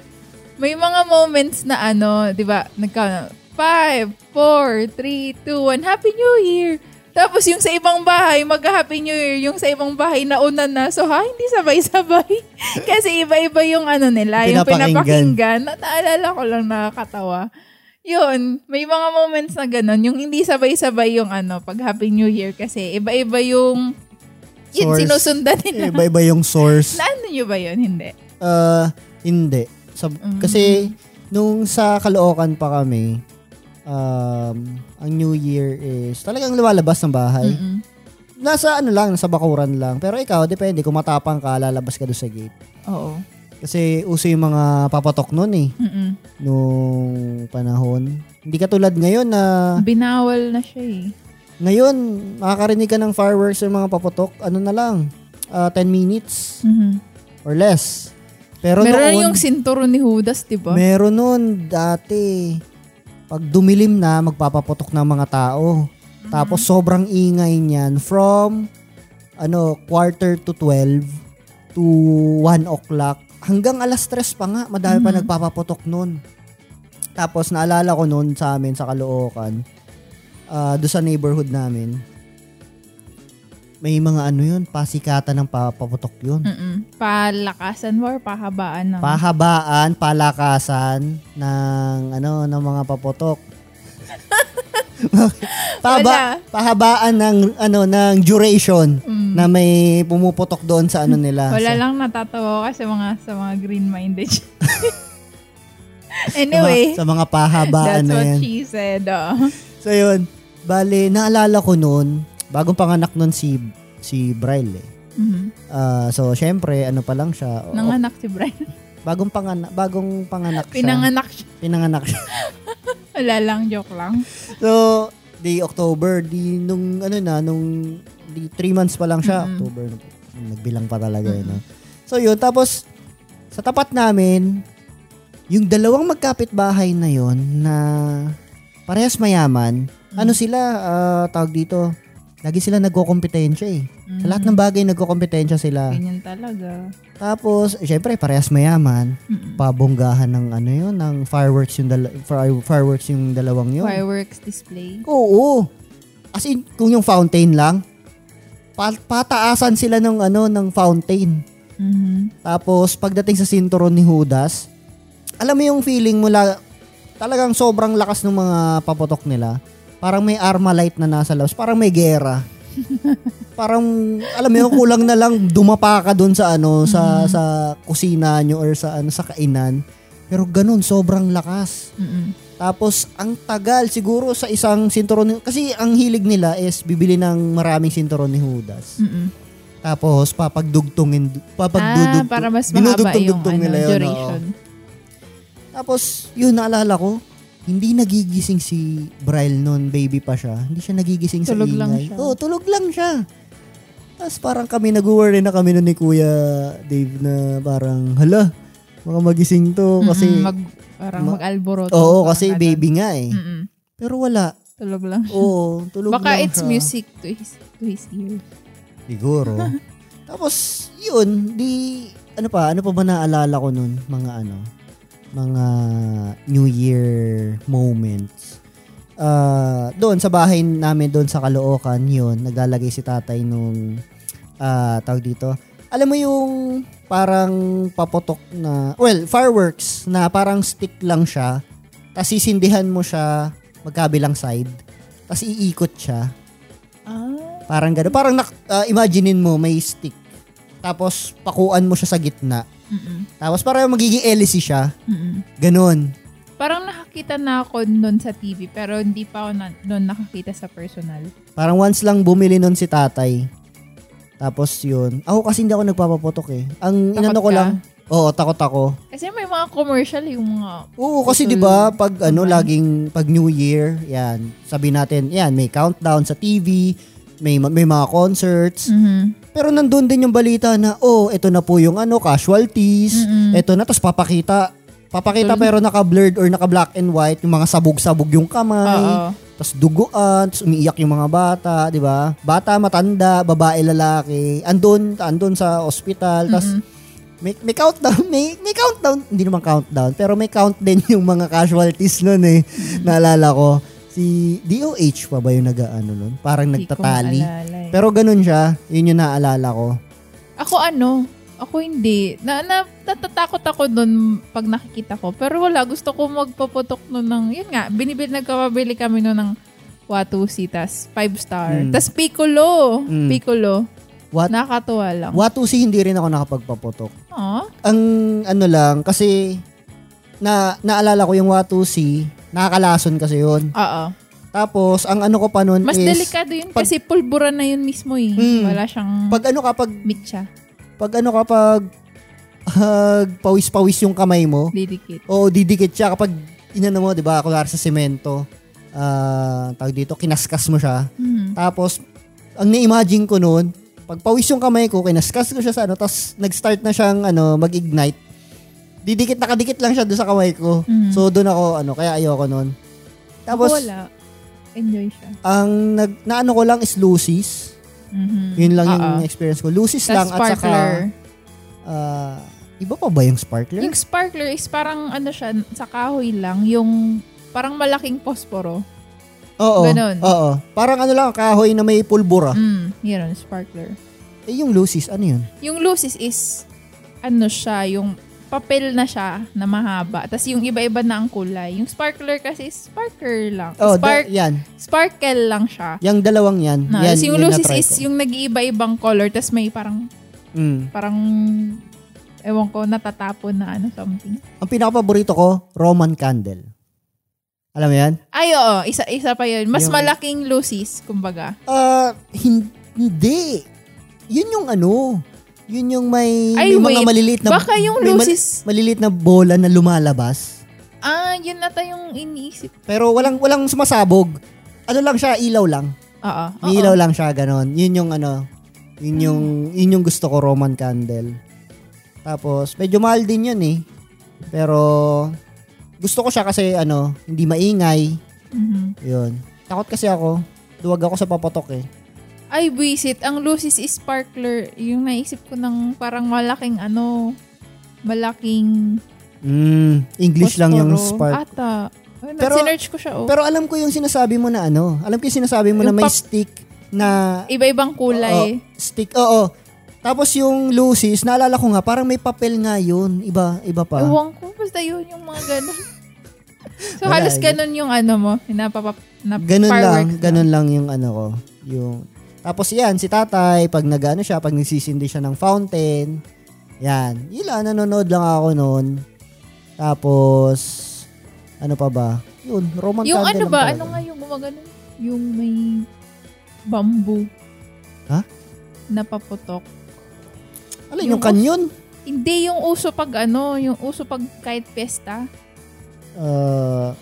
may mga moments na ano, 'di ba? Nagka 5 4 3 2 1 Happy New Year. Tapos yung sa ibang bahay, mag-Happy New Year. Yung sa ibang bahay, nauna na. So, ha, hindi sabay-sabay. Kasi iba-iba yung ano nila, yung Pinapakinggan. pinapakinggan. Na, naalala ko lang nakakatawa. Yun, may mga moments na ganun. Yung hindi sabay-sabay yung ano, pag Happy New Year. Kasi iba-iba yung yun, Source. sinusundan nila. iba-iba yung source. Naano nyo ba yun? Hindi. Uh, hindi. Sa, Mm. Kasi, nung sa Caloocan pa kami, um, ang New Year is talagang lumalabas ng bahay. Mm-mm. Nasa ano lang, nasa bakuran lang. Pero ikaw, depende. Kung matapang ka, lalabas ka doon sa gate. Oo. Kasi uso yung mga papatok noon eh. Mm-mm. Nung panahon. Hindi katulad ngayon na Binawal na siya eh. ngayon, makakarinig ka ng fireworks ng mga papatok. Ano na lang, ah, 10 minutes Mhm. or less. Pero Meron noon, yung sinturo ni Judas, di ba? Meron nun dati. Pag dumilim na, magpapaputok ng mga tao. Tapos sobrang ingay niyan from ano, quarter to 12 to 1 o'clock. Hanggang alas 3 pa nga, madami pa Mhm. nagpapaputok nun. Tapos naalala ko nun sa amin sa Caloocan, ah doon sa neighborhood namin, may mga ano yun, pasikatan ng papaputok yun. Mm-mm. Palakasan mo or pahabaan ng... pahabaan, palakasan ng ano ng mga paputok. Pahaba, pahabaan ng ano ng duration Mm. na may pumuputok doon sa ano nila. Wala sa, lang natatawa ko kasi mga sa mga green-minded. anyway, sa mga, sa mga pahabaan that's na what yan. she said. oh. So yun, bale naalala ko noon, bagong panganak noon si si Bryle. Eh. Mhm. Ah, so syempre ano pa lang siya. Nanganak si Brian. bagong panganak, bagong panganak siya. Pinanganak siya. Pinanganak siya. Wala lang, joke lang. So, di October, di nung ano na, nung di three months pa lang siya. Mm-mm. October, nagbilang pa talaga yun. no? So yun, tapos sa tapat namin, yung dalawang magkapit-bahay na yon na parehas mayaman, Mm. ano sila, ah, tawag dito, lagi sila nagko-kompetensya eh. Sa Mm. lahat ng bagay nagko-kompetensya sila. Ganyan talaga. Tapos, syempre, parehas mayaman. Mm-mm. Pabonggahan ng ano yun, ng fireworks yung, dala- fire- fireworks yung dalawang yun. Fireworks display. Oo. As in, kung yung fountain lang, pa- pataasan sila ng ano ng fountain. Mhm. Tapos pagdating sa sinturon ni Judas, alam mo yung feeling mula talagang sobrang lakas ng mga paputok nila. Parang may Armalite na nasa labas, parang may gera. parang alam mo kulang na lang dumapa ka doon sa ano sa sa kusina nyo or sa ano sa kainan. Pero ganun, sobrang lakas. Mhm. Tapos, ang tagal siguro sa isang sinturon. ni- Kasi ang hilig nila is bibili ng maraming sinturon ni Judas. Mhm. Tapos, papagdugtungin, Ah, papagdudugtong. para mas mahaba yung ano, nila yun, duration. Tapos, yun, naalala ko, hindi nagigising si Bryle noon, baby pa siya. Hindi siya nagigising Tulog sa ingay. lang siya. Oo, tulog lang siya. Tapos parang kami nag-worry na kami nun ni Kuya Dave na parang, hala, baka magising to. Kasi, Mm-mm, mag, parang ma- mag-alboroto. oo, kasi ganun. baby nga eh. Mm-mm. Pero wala. Tulog lang. Oo, tulog Baka lang it's siya. music to his, to his ears. Siguro. Tapos, yun, di, ano pa, ano pa ba naalala ko nun? Mga ano, mga New Year moments. Ah, doon sa bahay namin doon sa Caloocan, yun, naglalagay si tatay nung, ah, tawag dito, alam mo yung parang papotok na, well, fireworks na parang stick lang siya, tapos sisindihan mo siya magkabilang side, tapos iikot siya. Ah. Parang gano'n. Parang nak- ah, imaginein mo may stick. Tapos pakuan mo siya sa gitna. Mm-mm. Tapos parang magiging hélice siya. Mm-mm. Ganon. Parang nakakita na ako nun sa TV pero hindi pa ako na, nun nakakita sa personal. Parang once lang bumili nun si tatay. Tapos yun. Ako kasi hindi ako nagpapaputok eh. Ang Takot inano ko ka? lang. Oo, takot ako. Kasi may mga commercial yung mga... Oo, kasi 'di ba pag ano naman. laging pag New Year, yan. Sabi natin, yan, may countdown sa TV, may may mga concerts. Mhm. Pero nandun din yung balita na, oh, ito na po yung ano, casualties. Mm-mm. Ito na, tapos papakita. Papakita Tul- pero naka-blurred or naka-black and white, yung mga sabog-sabog yung kamay. Tapos duguan, tapos umiiyak yung mga bata, di ba? Bata, matanda, babae, lalaki. Andun, andun sa ospital. Tapos Mm-mm. may, may countdown, may, may countdown, hindi naman countdown, pero may count din yung mga casualties nun eh. Naalala ko. Si DOH pa ba yung nag-ano nun? Parang Hindi ko nagtatali. eh. Pero ganun siya, yun yung naalala ko. Ako ano, ako hindi. Na, na, natatakot ako nun pag nakikita ko. Pero wala, gusto ko magpaputok nun ng, yun nga, binibili, nagkababili kami nun ng Watusi, tas 5 star. Mm. Tas Piccolo. Mm. Piccolo. What? Nakakatuwa lang. Watusi hindi rin ako nakapagpaputok. Aw. Ang ano lang, kasi na naalala ko yung Watusi, nakakalason kasi yun. Oo. Tapos, ang ano ko pa nun Mas is, delikado yun pag- kasi pulbura na yun mismo eh. Mm. Wala siyang pag ano kapag, mitsa. pag ano kapag, pag pawis-pawis yung kamay mo, Didikit. o didikit siya kapag inano mo, di ba, kunwari sa semento, ah tawag dito, kinaskas mo siya. Mhm. Tapos, ang na-imagine ko noon, pag pawis yung kamay ko, kinaskas ko siya sa ano, tapos nag-start na siyang ano, mag-ignite. Didikit, nakadikit lang siya doon sa kamay ko. Mhm. So, doon ako, ano, kaya ayoko noon. Tapos, Ako wala. Enjoy siya. ang nag, naano ko lang is Lucy's. Mhm. Yun lang yung Oo. experience ko. Lucy's Tas lang at saka, sparkler. ah, iba pa ba yung sparkler? Yung sparkler is parang ano siya, sa kahoy lang, yung parang malaking posporo. Oo. Ganon. Oo. Parang ano lang, kahoy na may pulbura. Mm, yun, sparkler. Eh, yung Lucy's, ano yun? Yung lucis is, ano siya, yung papel na siya na mahaba. Tapos yung iba-iba na ang kulay. Yung sparkler kasi, sparkler lang. Oh, Spark, da- yan. sparkle lang siya. Yung dalawang yan. Na, yan yung yun lucis is ko. yung nag-iiba-ibang color. Tapos may parang, Mm. parang, ewan ko, natatapon na ano, something. Ang pinaka-paborito ko, Roman candle. Alam mo yan? Ay, oo. Isa, isa pa yun. Mas Yung- malaking lucis, kumbaga. Hin- hindi. Yun yung ano, yun yung may, Ay, may mga wait. maliliit na Baka yung may mal- lucis, maliliit na bola na lumalabas. ah, yun nata yung iniisip. Pero walang walang sumasabog. Ano lang siya, ilaw lang. Oo. May oo. ilaw lang siya ganon. Yun yung ano, yun yung yun yung gusto ko Roman candle. Tapos medyo mahal din yun eh. Pero gusto ko siya kasi ano, hindi maingay. Mhm. Yun. Takot kasi ako. Duwag ako sa papotok eh. Ay, buisit. Ang Lucis is sparkler. Yung naisip ko ng parang malaking ano, malaking Mm, English lang yung spark. Ata. Pero- sinerch ko siya, oh. Pero alam ko yung sinasabi mo na ano. Alam ko yung sinasabi mo na Yung may pap- stick na Iba-ibang kulay. Oo, stick. Oo. Tapos yung Lucy's, naalala ko nga, parang may papel nga yun. Iba, iba pa. Ewan ko, basta yun yung mga ganun. so, Wala, halos ganun yung ano mo, napapap, na Ganun lang, ganun lang yung ano ko. Yung Tapos yan, si tatay, pag nagano siya, pag nagsisindi siya ng fountain, yan. Lang, nanonood lang ako noon. Tapos, ano pa ba? Yun, Roman Yung candle ano ba, talaga. ano nga yung gumagano? Yung may bamboo. Ha? Napaputok. Alin, yung yung kanyon? Hindi yung uso pag ano, yung uso pag kahit pesta. Uh,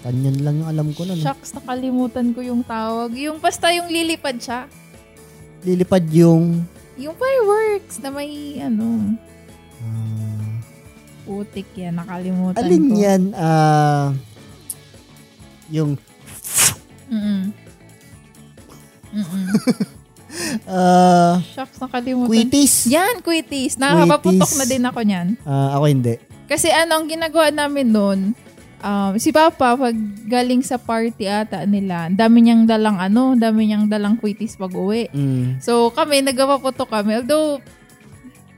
kanyon lang yung alam ko nun. Shucks, nakalimutan ko yung tawag. Yung basta yung lilipad siya. Lilipad yung... Yung fireworks na may ano, ah, putik yan, nakalimutan alin ko. yan? Ah, yung... Mm-mm. Mm-mm. ah, Shucks, nakalimutan. quitis. Yan, quitis. Nakakapaputok na din ako niyan. Ah, ako hindi. Kasi ano, ang ginagawa namin noon, um, si Papa, pag galing sa party ata nila, dami niyang dalang ano, dami niyang dalang quitis pag uwi. Mm. So kami, nagpapaputok kami. Although,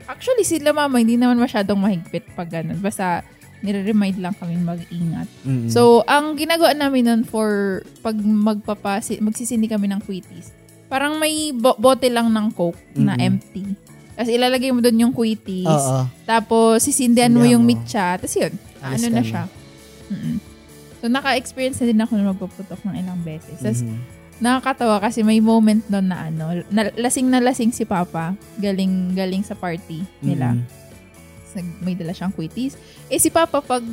actually sila mama, hindi naman masyadong mahigpit pag ganun. Basta, nire-remind lang kami mag-ingat. Mm. So, ang ginagawa namin nun for pag magpapasi, magsisindi kami ng quitis, parang may bo- bote lang ng Coke na Mm-mm. empty. Tapos ilalagay mo doon yung quitis. Oo. Tapos, sisindihan mo yung mitcha. Tapos yun, Alis ano na na. Mm-mm. So, naka-experience na din ako na magpuputok ng ilang beses. Tapos, Mhm. nakakatawa kasi may moment doon na ano, na, lasing na lasing si Papa, galing, galing sa party nila. Mhm. Nag- may dala siyang quitis. Eh, si Papa, pag,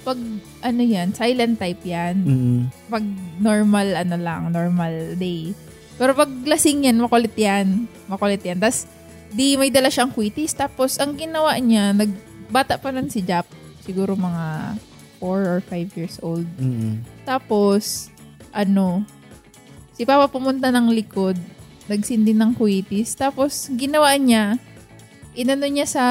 pag, ano yan, silent type yan. Mhm. Pag normal, ano lang, normal day. Pero pag lasing yan, makulit yan. Makulit yan. Tapos, di may dala siyang quitis. Tapos, ang ginawa niya, nag, bata pa nun si Jap. Siguro mga 4 or 5 years old. Mhm. Tapos, ano, si Papa pumunta ng likod, nagsindi ng quitis. Tapos, ginawa niya, inano niya sa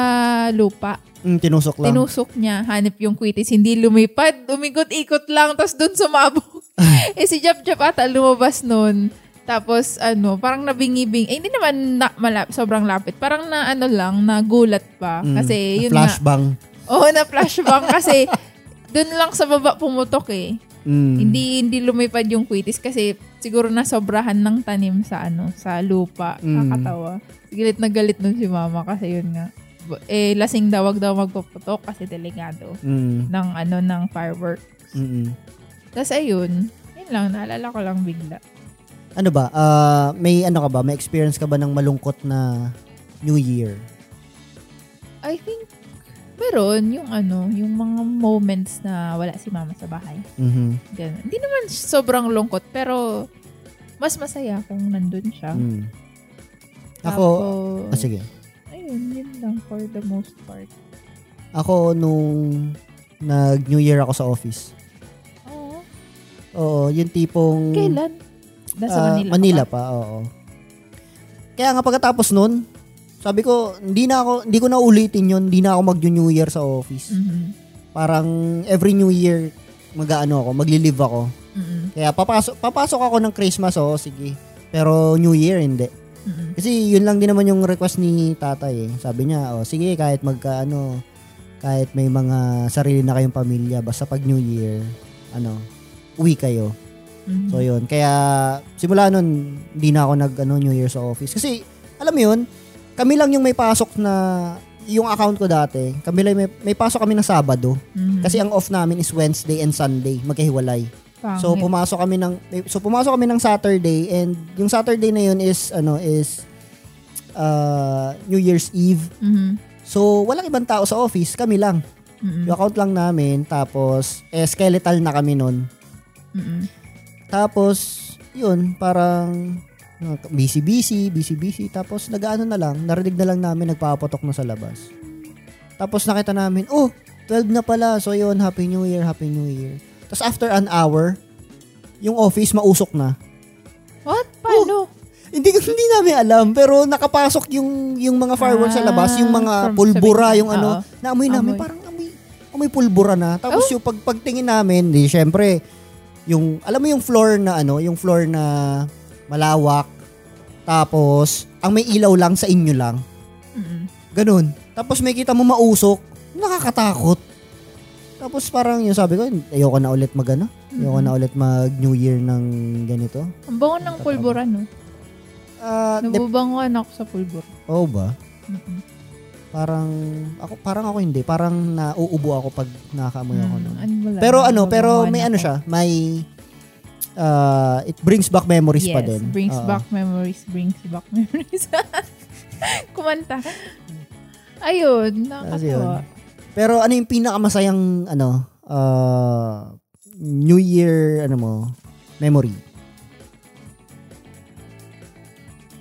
lupa. Mm, tinusok lang. Tinusok niya, hanip yung quitis, hindi lumipad, umikot-ikot lang, tapos dun sumabog. eh si Jap Jap ata lumabas nun. Tapos ano, parang nabingi-bing. Eh hindi naman na, malap, sobrang lapit. Parang na ano lang, nagulat pa. Mm, Kasi yun flashbang. nga. Oo, na flashbang kasi dun lang sa baba pumutok eh. Mm. Hindi hindi lumipad yung quitis kasi siguro na sobrahan ng tanim sa ano, sa lupa. Mm. Nakakatawa. Galit na galit nun si mama kasi yun nga. Eh, lasing daw, wag daw magpaputok kasi delikado Mm. ng ano, ng firework. Mm-mm. Tapos ayun, yun lang, naalala ko lang bigla. Ano ba? Ah, may ano ka ba? May experience ka ba ng malungkot na New Year? I think, meron yung ano, yung mga moments na wala si mama sa bahay. Mhm. Ganun. Hindi naman sobrang lungkot, pero mas masaya kung nandun siya. Mm. Ako, Tapos, ah, sige. ayun, yun lang for the most part. Ako nung nag New Year ako sa office. Oo. Oo, yung tipong Kailan? Nasa ah, Manila, Manila ba? pa, oo. Kaya nga pagkatapos nun, sabi ko, hindi na ako, hindi ko na ulitin yun, hindi na ako mag-New Year sa office. Mhm. Parang every New Year, mag-ano ako, magli-live ako. Mhm. Kaya papasok, papasok ako ng Christmas, oo, sige. Pero New Year, hindi. Mhm. Kasi yun lang din naman yung request ni tatay eh. Sabi niya, oh, sige, kahit magka, ano, kahit may mga sarili na kayong pamilya, basta pag New Year, ano, uwi kayo. Mhm. So yun, kaya simula nun, hindi na ako nag ano, New Year sa office. Kasi, alam mo yun, kami lang yung may pasok na, yung account ko dati, kami lang may, may pasok kami ng Sabado. Mhm. Kasi ang off namin is Wednesday and Sunday, magkahiwalay. Pangit. So pumasok kami ng so pumasok kami ng Saturday and yung Saturday na yun is ano is uh, New Year's Eve. Mhm. So walang ibang tao sa office, kami lang. Mhm. Yung account lang namin tapos eh, skeletal na kami nun. Mhm. Tapos yun, parang uh, busy-busy, busy-busy. Tapos nag-ano na lang, narinig na lang namin nagpapatok na sa labas. Tapos nakita namin, oh, 12 na pala. So yun, Happy New Year, Happy New Year. Tapos after an hour, yung office mausok na. What? Paano? Hindi hindi namin alam pero nakapasok yung yung mga fireworks sa labas, Ah, yung mga from pulbura, yung ano, oo. naamoy namin Amoy. parang amoy amoy pulbura na. Tapos Oh. yung pag, pagtingin namin, di syempre, yung, alam mo yung floor na ano, yung floor na malawak. Tapos, ang may ilaw lang sa inyo lang. Mm-mm. Ganun. Tapos may kita mo mausok. Nakakatakot. Tapos parang yung sabi ko, ayoko na ulit mag ano. Ayoko na ulit mag New Year ng ganito. Ang bango ng pulbura, no? Ah, dep- Nabubangoan ako sa pulbura. Oo ba? Mm-mm. Parang ako parang ako hindi, parang nauubo ako pag nakakaamoy ako Mm, nun. ano, Pero ano, pero may ano siya, may uh, it brings back memories yes, pa din. brings Oo. back memories, brings back memories. Kumanta. Ayun, nakakatawa. Pero ano yung pinakamasayang ano, uh, New Year ano mo, memory?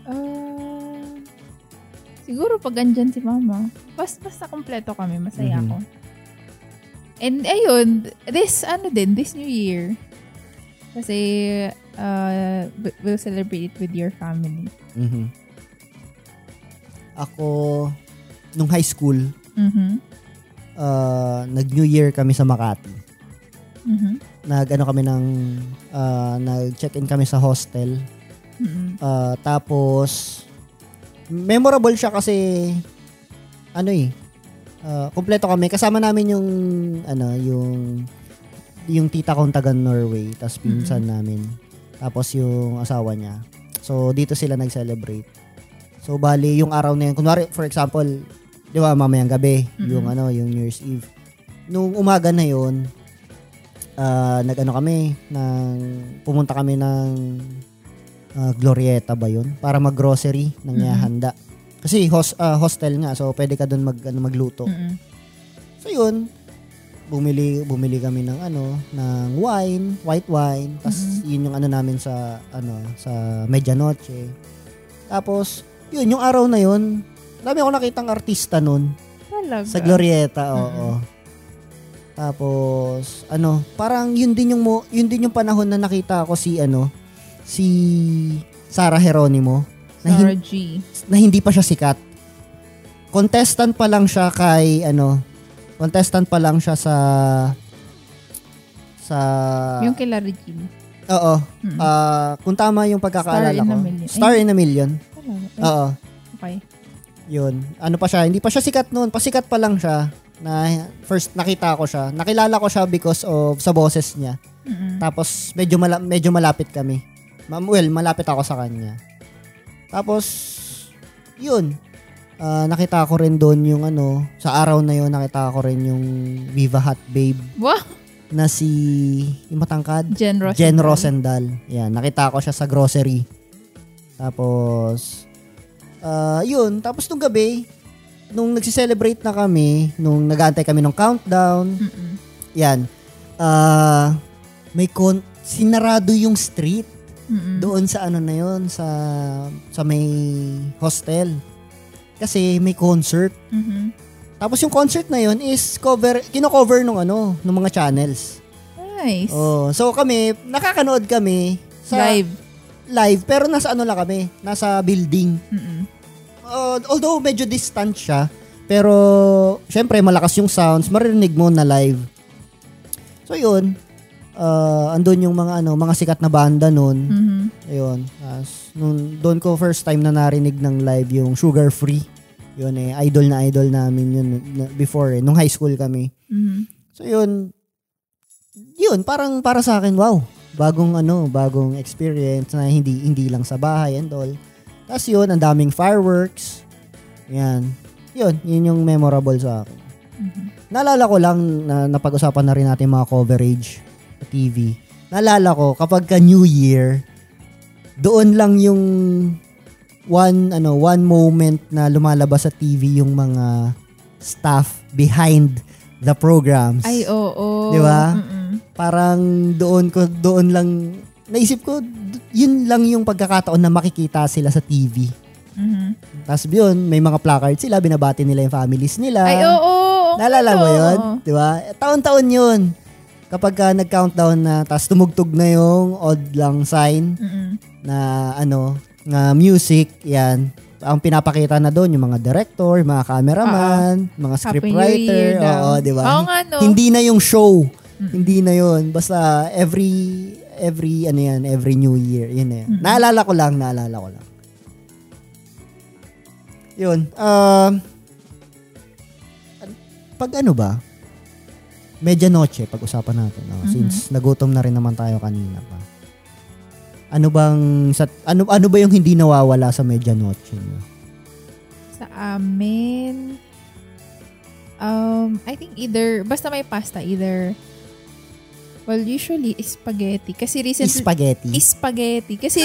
Ah, siguro pag andyan si mama, basta, basta kompleto kami, masaya Mhm. ako. And ayun, this, ano din, this New Year, kasi uh, we'll celebrate it with your family. Mhm. Ako nung high school, Mhm. uh, nag-New Year kami sa Makati. Mhm. Nag ano kami ng uh, nag-check-in kami sa hostel. Mhm. Uh, tapos memorable siya kasi ano eh uh, kompleto kami kasama namin yung ano yung yung tita kong taga Norway tapos pinsan namin. Tapos yung asawa niya. So dito sila nag-celebrate. So bali yung araw na yun kunwari for example di ba mamayang gabi Mhm. yung ano yung New Year's Eve. Nung umaga na yun ah nag-ano kami ng pumunta kami ng ah, Glorieta ba yun? Para mag-grocery ng Mhm. handa kasi hos, ah, hostel nga so pwede ka doon mag ano, magluto. Mhm. So yun, bumili bumili kami ng ano, ng wine, white wine. Tapos yun yung ano namin sa ano, sa medianoche. Tapos yun yung araw na yun, dami ako nakitang artista nun Talaga. sa Glorieta, oo. Tapos ano, parang yun din yung mo, yun din yung panahon na nakita ko si ano, si Sarah Geronimo na, hin- G. na hindi pa siya sikat. Contestant pa lang siya kay ano, contestant pa lang siya sa sa yung kila Regine. Oo. Mm. Ah, kung tama yung pagkakaalala Star in ko. a Million. Star in a Million. Ay, Oo. okay. Yun. Ano pa siya, hindi pa siya sikat noon. Pasikat pa lang siya. Na first nakita ko siya. Nakilala ko siya because of sa boses niya. Mhm. Tapos medyo mala- medyo malapit kami. Ma- well, malapit ako sa kanya. Tapos yun. Ah, nakita ko rin doon yung ano, sa araw na yun nakita ko rin yung Viva Hot Babe Wow! na si yung matangkad Jen Rosenthal. Jen Rosendal. Yan, nakita ko siya sa grocery. Tapos ah, yun, tapos nung gabi nung nagsi-celebrate na kami, nung nag-aantay kami ng countdown, Mm-mm. yan. Ah, may kon sinarado yung street Mm-mm. doon sa ano na yon sa sa may hostel. Kasi may concert. Mhm. Tapos yung concert na yon is cover kino-cover nung ano, ng mga channels. Nice. Oh, so kami nakakanood kami sa Live. live pero nasa ano lang kami, nasa building. Mm-mm. Uh, although medyo distant siya, pero syempre malakas yung sounds, maririnig mo na live. So yun, uh, andun yung mga ano, mga sikat na banda noon. Mhm. Ayun. As, nung, doon ko first time na narinig ng live yung Sugar Free. Yun eh, idol na idol namin yun na- before eh, nung high school kami. Mhm. So yun, yun, parang para sa akin, wow, bagong ano, bagong experience na hindi hindi lang sa bahay and all. Tapos yun, ang daming fireworks. Yan. Yun, yun yung memorable sa akin. Mhm. Naalala ko lang na napag-usapan na rin natin mga coverage TV. Naalala ko kapag ka New Year, doon lang yung one ano one moment na lumalabas sa TV yung mga staff behind the programs. Ay, oo. Di ba? Parang doon ko doon lang naisip ko yun lang yung pagkakataon na makikita sila sa TV. Mhm. Tapos yun, may mga placards sila, binabati nila yung families nila. Ay, oo. Naalala mo yun? Di ba? Taon-taon yun. Kapag ka nag-countdown na, tapos tumugtog na yung odd lang sign Mm-mm. na ano, na music, yan. ang pinapakita na doon yung mga director, mga cameraman, mga Happy New scriptwriter, oo, di ba? Oo nga, no. Hindi na yung show. Hindi na yun. Basta every every ano yan, every new year, yun na yan. Naalala ko lang, naalala ko lang. Yun. Um pag ano ba? Medianoche, pag-usapan natin. No? Mhm. Since nagutom na rin naman tayo kanina pa. Ano bang sa ano ano ba yung hindi nawawala sa medianoche niyo? Sa amin, um, I think either, basta may pasta, either, well, usually, spaghetti. Kasi recently, Spaghetti. spaghetti. Kasi,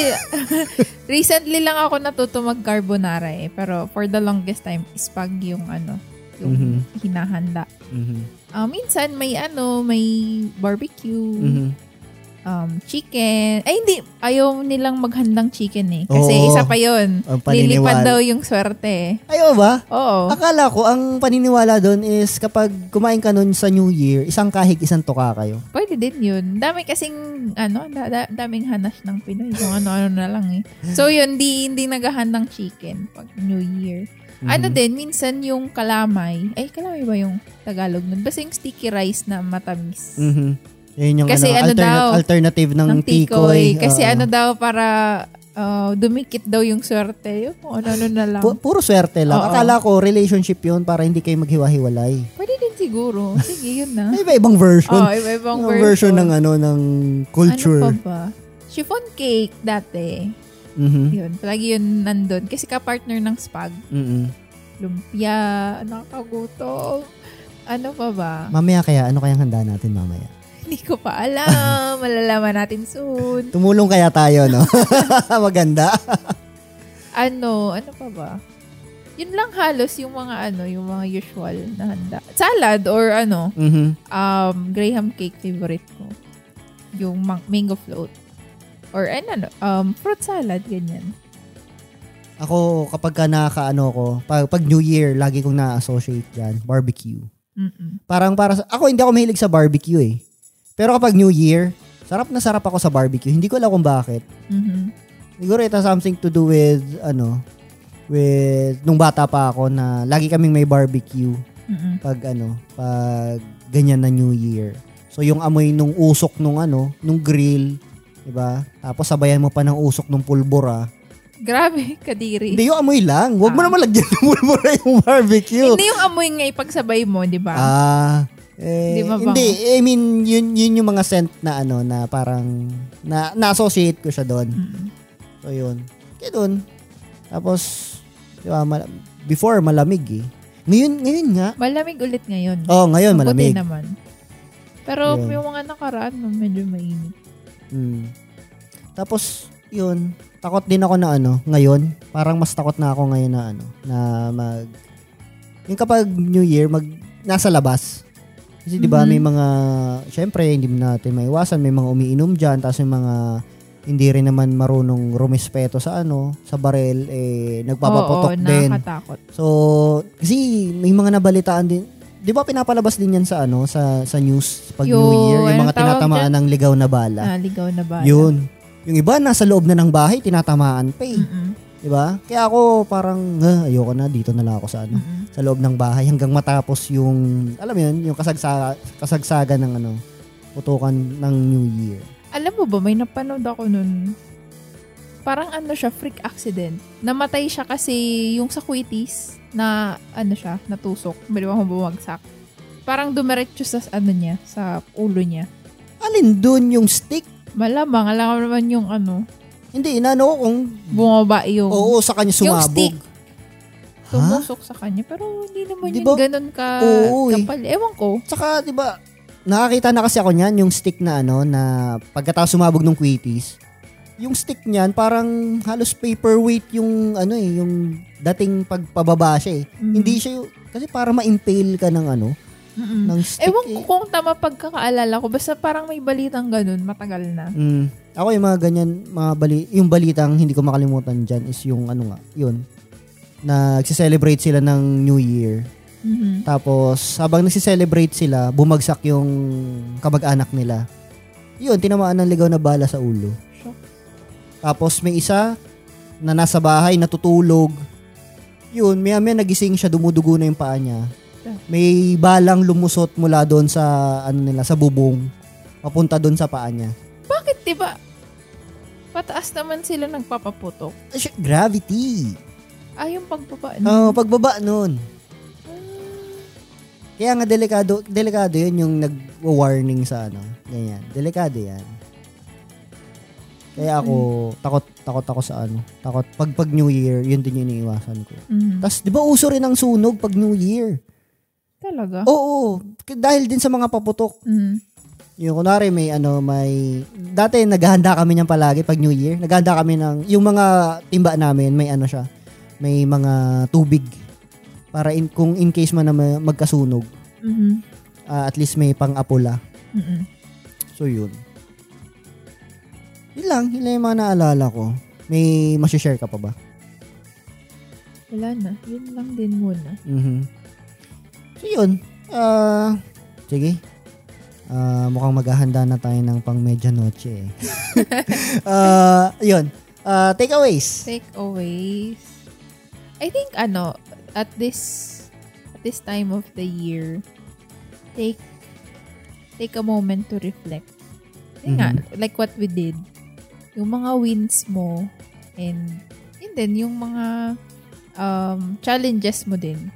recently lang ako natuto mag-carbonara eh. Pero for the longest time, spag yung ano, yung Mhm. hinahanda. Mhm. Ah, minsan may ano, may barbecue, Mhm. um, chicken. Ay, hindi. Ayaw nilang maghandang chicken eh. Kasi Oo. isa pa yun. Lilipad daw yung swerte. Ayo ba? Oo. Akala ko, ang paniniwala doon is kapag kumain ka nun sa New Year, isang kahig, isang tuka kayo. Pwede din yun. Dami kasing, ano, da- da- daming hanas ng Pinoy. Kung ano-ano na lang eh. So yun, di, hindi naghahandang chicken pag New Year. Ano Mhm. din, minsan yung kalamay. Ay, kalamay ba yung Tagalog nun? Basta yung sticky rice na matamis. Mhm. Yun yung Kasi ano, ano alternate- daw, alternative ng, ng tikoy. tikoy. Kasi Oo. ano daw para uh, dumikit daw yung swerte. Yung kung ano-ano na lang. Pu- puro swerte lang. Oo. Akala ko relationship yun para hindi kayo maghiwa-hiwalay. Pwede din siguro. Sige, yun na. May iba-ibang version. Oh, iba-ibang version. version ng ano ng culture. Ano pa ba? Chiffon cake dati. Mhm. Yun, palagi yun nandun. Kasi ka-partner ng spag. Mhm. Lumpia, nakakagutom. Ano pa ba? Mamaya kaya ano kayang handa natin mamaya? Hindi ko pa alam. Malalaman natin soon. Tumulong kaya tayo, no? Maganda. Ano, ano pa ba? Yun lang halos yung mga ano, yung mga usual na handa. Salad or ano, Mhm. um, Graham cake favorite ko. Yung mang- mango float. Or ano, ano, um, fruit salad, ganyan. Ako, kapag ka nakakaano ko, pag, pag New Year, lagi kong na-associate yan, barbecue. Mm-mm. Parang para sa, ako hindi ako mahilig sa barbecue eh. Pero kapag New Year, sarap na sarap ako sa barbecue. Hindi ko alam kung bakit. Mhm. Siguro it has something to do with, ano, with, nung bata pa ako na lagi kaming may barbecue Mm-mm. pag ano, pag ganyan na New Year. So yung amoy nung usok nung ano, nung grill, 'di ba? Tapos sabayan mo pa ng usok nung pulbura. Grabe, kadiri. Hindi yung amoy lang. Huwag mo Ah. naman lagyan ng pulbura yung barbecue. Hindi yung amoy nga ipagsabay mo, di ba? Ah, eh, Hindi mabango. hindi. I mean, yun, yun yung mga scent na ano, na parang, na, na-associate ko siya doon. Mm. So, yun. Kaya doon. Tapos, di ba, mal- before, malamig eh. Ngayon, ngayon nga. Malamig ulit ngayon. Oh, ngayon, Mabuti malamig. naman. Pero Yun. yung mga nakaraan, medyo mainit. Mm. Tapos, yun. Takot din ako na ano, ngayon. Parang mas takot na ako ngayon na ano, na mag, yung kapag New Year, mag, nasa labas. Kasi di ba Mhm. may mga, syempre, hindi natin maiwasan, may mga umiinom dyan, tapos may mga, hindi rin naman marunong rumespeto sa ano, sa barel, eh, nagpapaputok Oo, din. nakakatakot. So, kasi may mga nabalitaan din, di ba pinapalabas din yan sa ano, sa, sa news, pag New Yo, Year, yung mga tinatamaan ng ligaw na bala. Naligaw na ba? Yun. Yung iba, nasa loob na ng bahay, tinatamaan pa eh. Mm-mm. Di ba? Kaya ako parang, "Ah, ayoko na, dito na lang ako sa ano, Mm-mm. sa loob ng bahay hanggang matapos yung, alam mo yun, yung kasagsa, kasagsagan ng ano, putukan ng New Year. Alam mo ba, may napanood ako nun. Parang ano siya, freak accident. Namatay siya kasi yung sa kwitis na ano siya, natusok. Bali mo bumagsak. Parang dumiretso sa ano niya, sa ulo niya. Alin dun yung stick? Malamang, alam mo naman yung ano, Hindi, inano ko kung, bumaba yung, oo, sa kanya yung sumabog. stick. Ha? Tumusok sa kanya. Pero hindi naman Di yung ba? ganun ka Oo, eh. kapal. Ewan ko. Tsaka, di ba, nakakita na kasi ako niyan, yung stick na ano, na pagkatapos sumabog ng quitis, yung stick niyan, parang halos paperweight yung, ano eh, yung dating pagpababa siya eh. Mm. Hindi siya yung, kasi para ma-impale ka ng ano, Mm-mm. ng stick Ewan eh. ko kung tama pagkakaalala ko. Basta parang may balitang ganun. Matagal na. Mm. Ako yung mga ganyan, mga bali, yung balitang hindi ko makalimutan dyan is yung ano nga, yun, nagsi-celebrate sila ng New Year. Mhm. Tapos, habang nagsi-celebrate sila, bumagsak yung kamag-anak nila. Yun, tinamaan ng ligaw na bala sa ulo. Tapos, may isa na nasa bahay, natutulog. yun, maya maya nagising siya, dumudugo na yung paa niya. May balang lumusot mula doon sa, ano nila, sa bubong. Papunta doon sa paa niya. Bakit, di ba? Pataas naman sila nagpapaputok. Ah, siya- Gravity. Ah, yung pagbaba. Oo, pagbaba nun. Kaya nga delikado, delikado yun yung nag-warning sa ano. Ganyan. Delikado yan. Kaya ako, takot, takot ako sa ano. Takot, pag pag New Year, yun din yung iniiwasan ko. Mm. Tapos, di ba uso rin ang sunog pag New Year? Talaga? Oo, k- dahil din sa mga paputok. Mm. Yung kunwari may ano, may, dati naghahanda kami niyan palagi pag New Year. Naghahanda kami ng, yung mga timba namin, may ano siya, may mga tubig. Para in, kung in case man na ma- magkasunog, Mhm. ah, at least may pang-apula. Mm-mm. So yun. Yun lang, yun lang yung mga naalala ko. May masishare ka pa ba? Wala na. Yun lang din muna. Mhm. So yun. Ah, sige. Ah, mukhang maghahanda na tayo ng pang medianoche eh. Ah, yun. Ah, takeaways. Takeaways. I think, ano, at this at this time of the year, take take a moment to reflect. Yun nga, like what we did. Yung mga wins mo and yun din, yung mga um, challenges mo din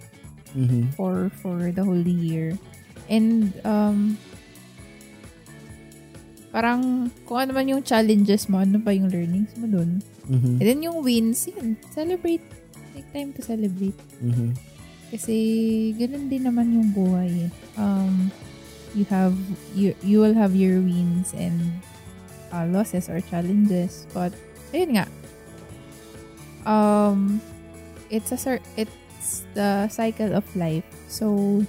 Mhm. for for the whole year. And um parang kung ano man yung challenges mo, ano pa yung learnings mo dun. Mhm. And then yung wins, yun, celebrate. Take time to celebrate. Mhm. Kasi ganun din naman yung buhay. eh. Um, you have, you, you will have your wins and uh, losses or challenges. But, ayun nga. Um, it's a it's the cycle of life. So,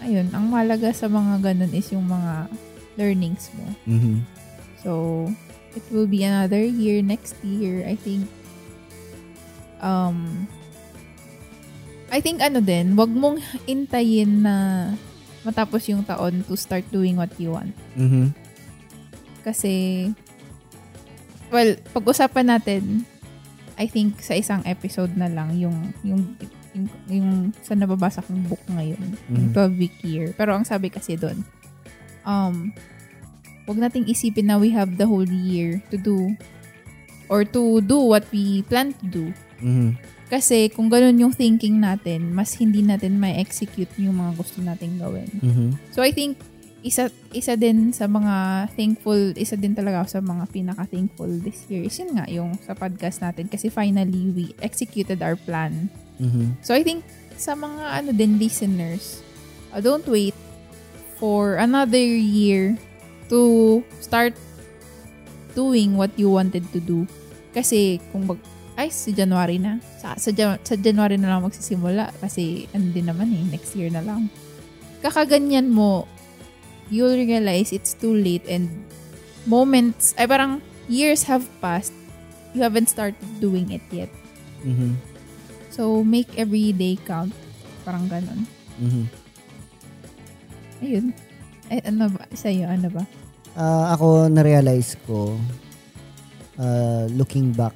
ayun, ang malaga sa mga ganun is yung mga learnings mo. Mhm. So, it will be another year next year. I think, um, I think ano din, wag mong intayin na matapos yung taon to start doing what you want. Mhm. Kasi, well, pag-usapan natin, I think sa isang episode na lang yung, yung, yung, yung sa nababasa kong book ngayon, yung Mhm. 12-week year. Pero ang sabi kasi doon, um, wag nating isipin na we have the whole year to do or to do what we plan to do. Mhm. Kasi kung ganun yung thinking natin, mas hindi natin may execute yung mga gusto nating gawin. Mhm. So I think isa isa din sa mga thankful, isa din talaga sa mga pinaka thankful this year is yun nga yung sa podcast natin kasi finally we executed our plan. Mhm. So I think sa mga ano din listeners, uh, don't wait for another year to start doing what you wanted to do. Kasi kung mag ay sa January na. Sa, sa, sa January na lang magsisimula kasi ano din naman eh, next year na lang. Kakaganyan mo, you'll realize it's too late and moments, ay parang years have passed, you haven't started doing it yet. Mhm. So, make every day count. Parang ganon. Mhm. Ayun. Ay, ano ba? Sa'yo, ano ba? Ah, ako na-realize ko uh, looking back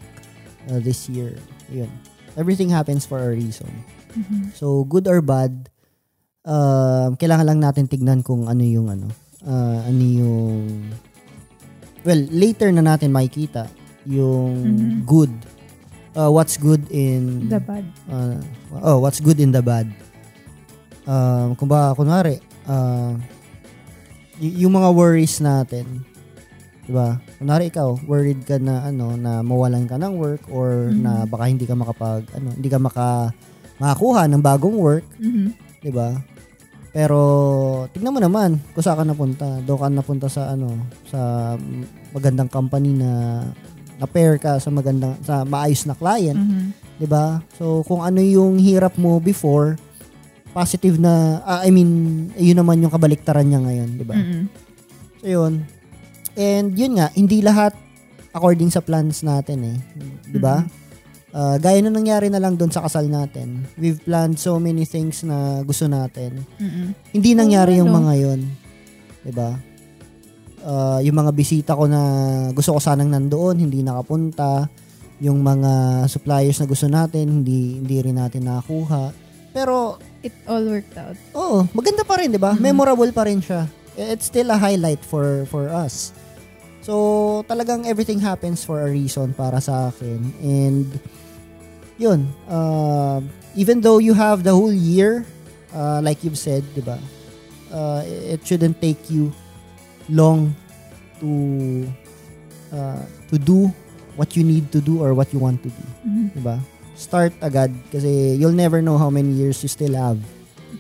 uh, this year, yun. Everything happens for a reason. Mhm. So, good or bad, um, kailangan lang natin tignan kung ano yung ano, ah, ano yung well, later na natin makikita yung Mhm. good. Uh, what's good in The bad. uh, oh, what's good in the bad. Um, kung ba, kunwari, uh, y- yung mga worries natin, di ba? Kunwari ikaw, worried ka na, ano, na mawalan ka ng work or Mhm. na baka hindi ka makapag, ano, hindi ka maka, makakuha ng bagong work, Mhm. di ba? Pero, tignan mo naman kung saan ka napunta. Doon ka napunta sa, ano, sa magandang company na na-pair ka sa magandang, sa maayos na client. Mhm. 'di ba? So kung ano yung hirap mo before, positive na ah, I mean, yun naman yung kabaliktaran niya ngayon, 'di ba? Mhm. So yun. And yun nga, hindi lahat according sa plans natin eh, 'di ba? Ah, gaya na nangyari na lang doon sa kasal natin. We've planned so many things na gusto natin. Mhm. Hindi nangyari yung ano? mga yun. 'Di ba? Ah, yung mga bisita ko na gusto ko sanang nandoon, hindi nakapunta. yung mga suppliers na gusto natin, hindi hindi rin natin nakakuha. Pero It all worked out. Oo, maganda pa rin, 'di ba? Memorable pa rin siya. It's still a highlight for for us. So, talagang everything happens for a reason para sa akin. And yun, uh, even though you have the whole year, uh, like you've said, 'di ba? Uh, it shouldn't take you long to uh, to do what you need to do or what you want to do, Mhm. 'di ba? Start agad kasi you'll never know how many years you still have.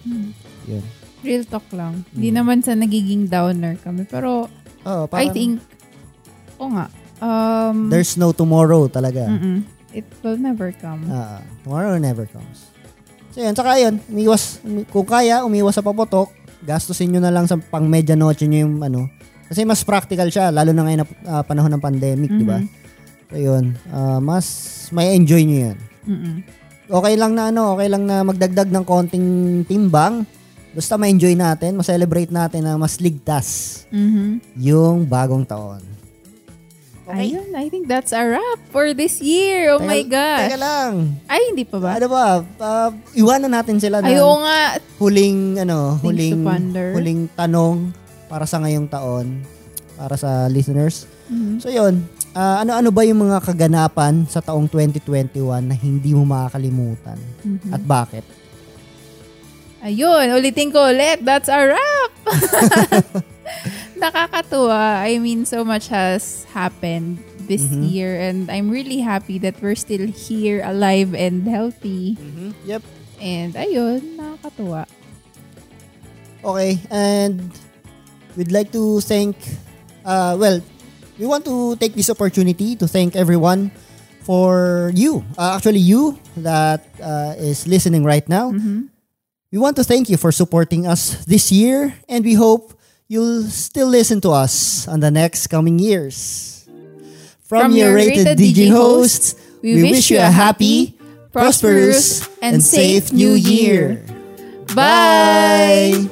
Mhm. Yun. Real talk lang. Hindi Mm. naman sa nagiging downer kami. Pero Oh, I parang think, o nga, um, there's no tomorrow talaga. mm-mm, it will never come. Ah, tomorrow never comes. So yun, saka yun, umiwas, umi- kung kaya, umiwas sa paputok, gastusin nyo na lang sa pang medianoche nyo yung ano. Kasi mas practical siya, lalo na ngayon na ah, panahon ng pandemic, di ba? So yun, ah, mas may enjoy nyo yan. Mm-mm. Okay lang na ano, okay lang na magdagdag ng konting timbang. Basta ma-enjoy natin, ma-celebrate natin na mas ligtas Mhm. yung bagong taon. Ayun, I think that's a wrap for this year. Oh Teka- my gosh. Teka lang. Ay, hindi pa ba? Ano ba? Ah, iwanan natin sila ng Ay, oo nga. huling ano, huling huling tanong para sa ngayong taon para sa listeners. Mhm. So 'yun, ah, ano-ano ba yung mga kaganapan sa taong 2021 na hindi mo makakalimutan Mhm. at bakit? Ayun, ulitin ko ulit. That's a wrap! Nakakatuwa. I mean, so much has happened this Mhm. year and I'm really happy that we're still here, alive and healthy. Yep. And ayun, nakakatuwa. Okay, and we'd like to thank uh well, we want to take this opportunity to thank everyone for you. Uh, actually you that uh, is listening right now. Mhm. We want to thank you for supporting us this year and we hope you'll still listen to us on the next coming years. From, your rated, DJ hosts, we, wish you a happy, prosperous, and safe new year. Bye!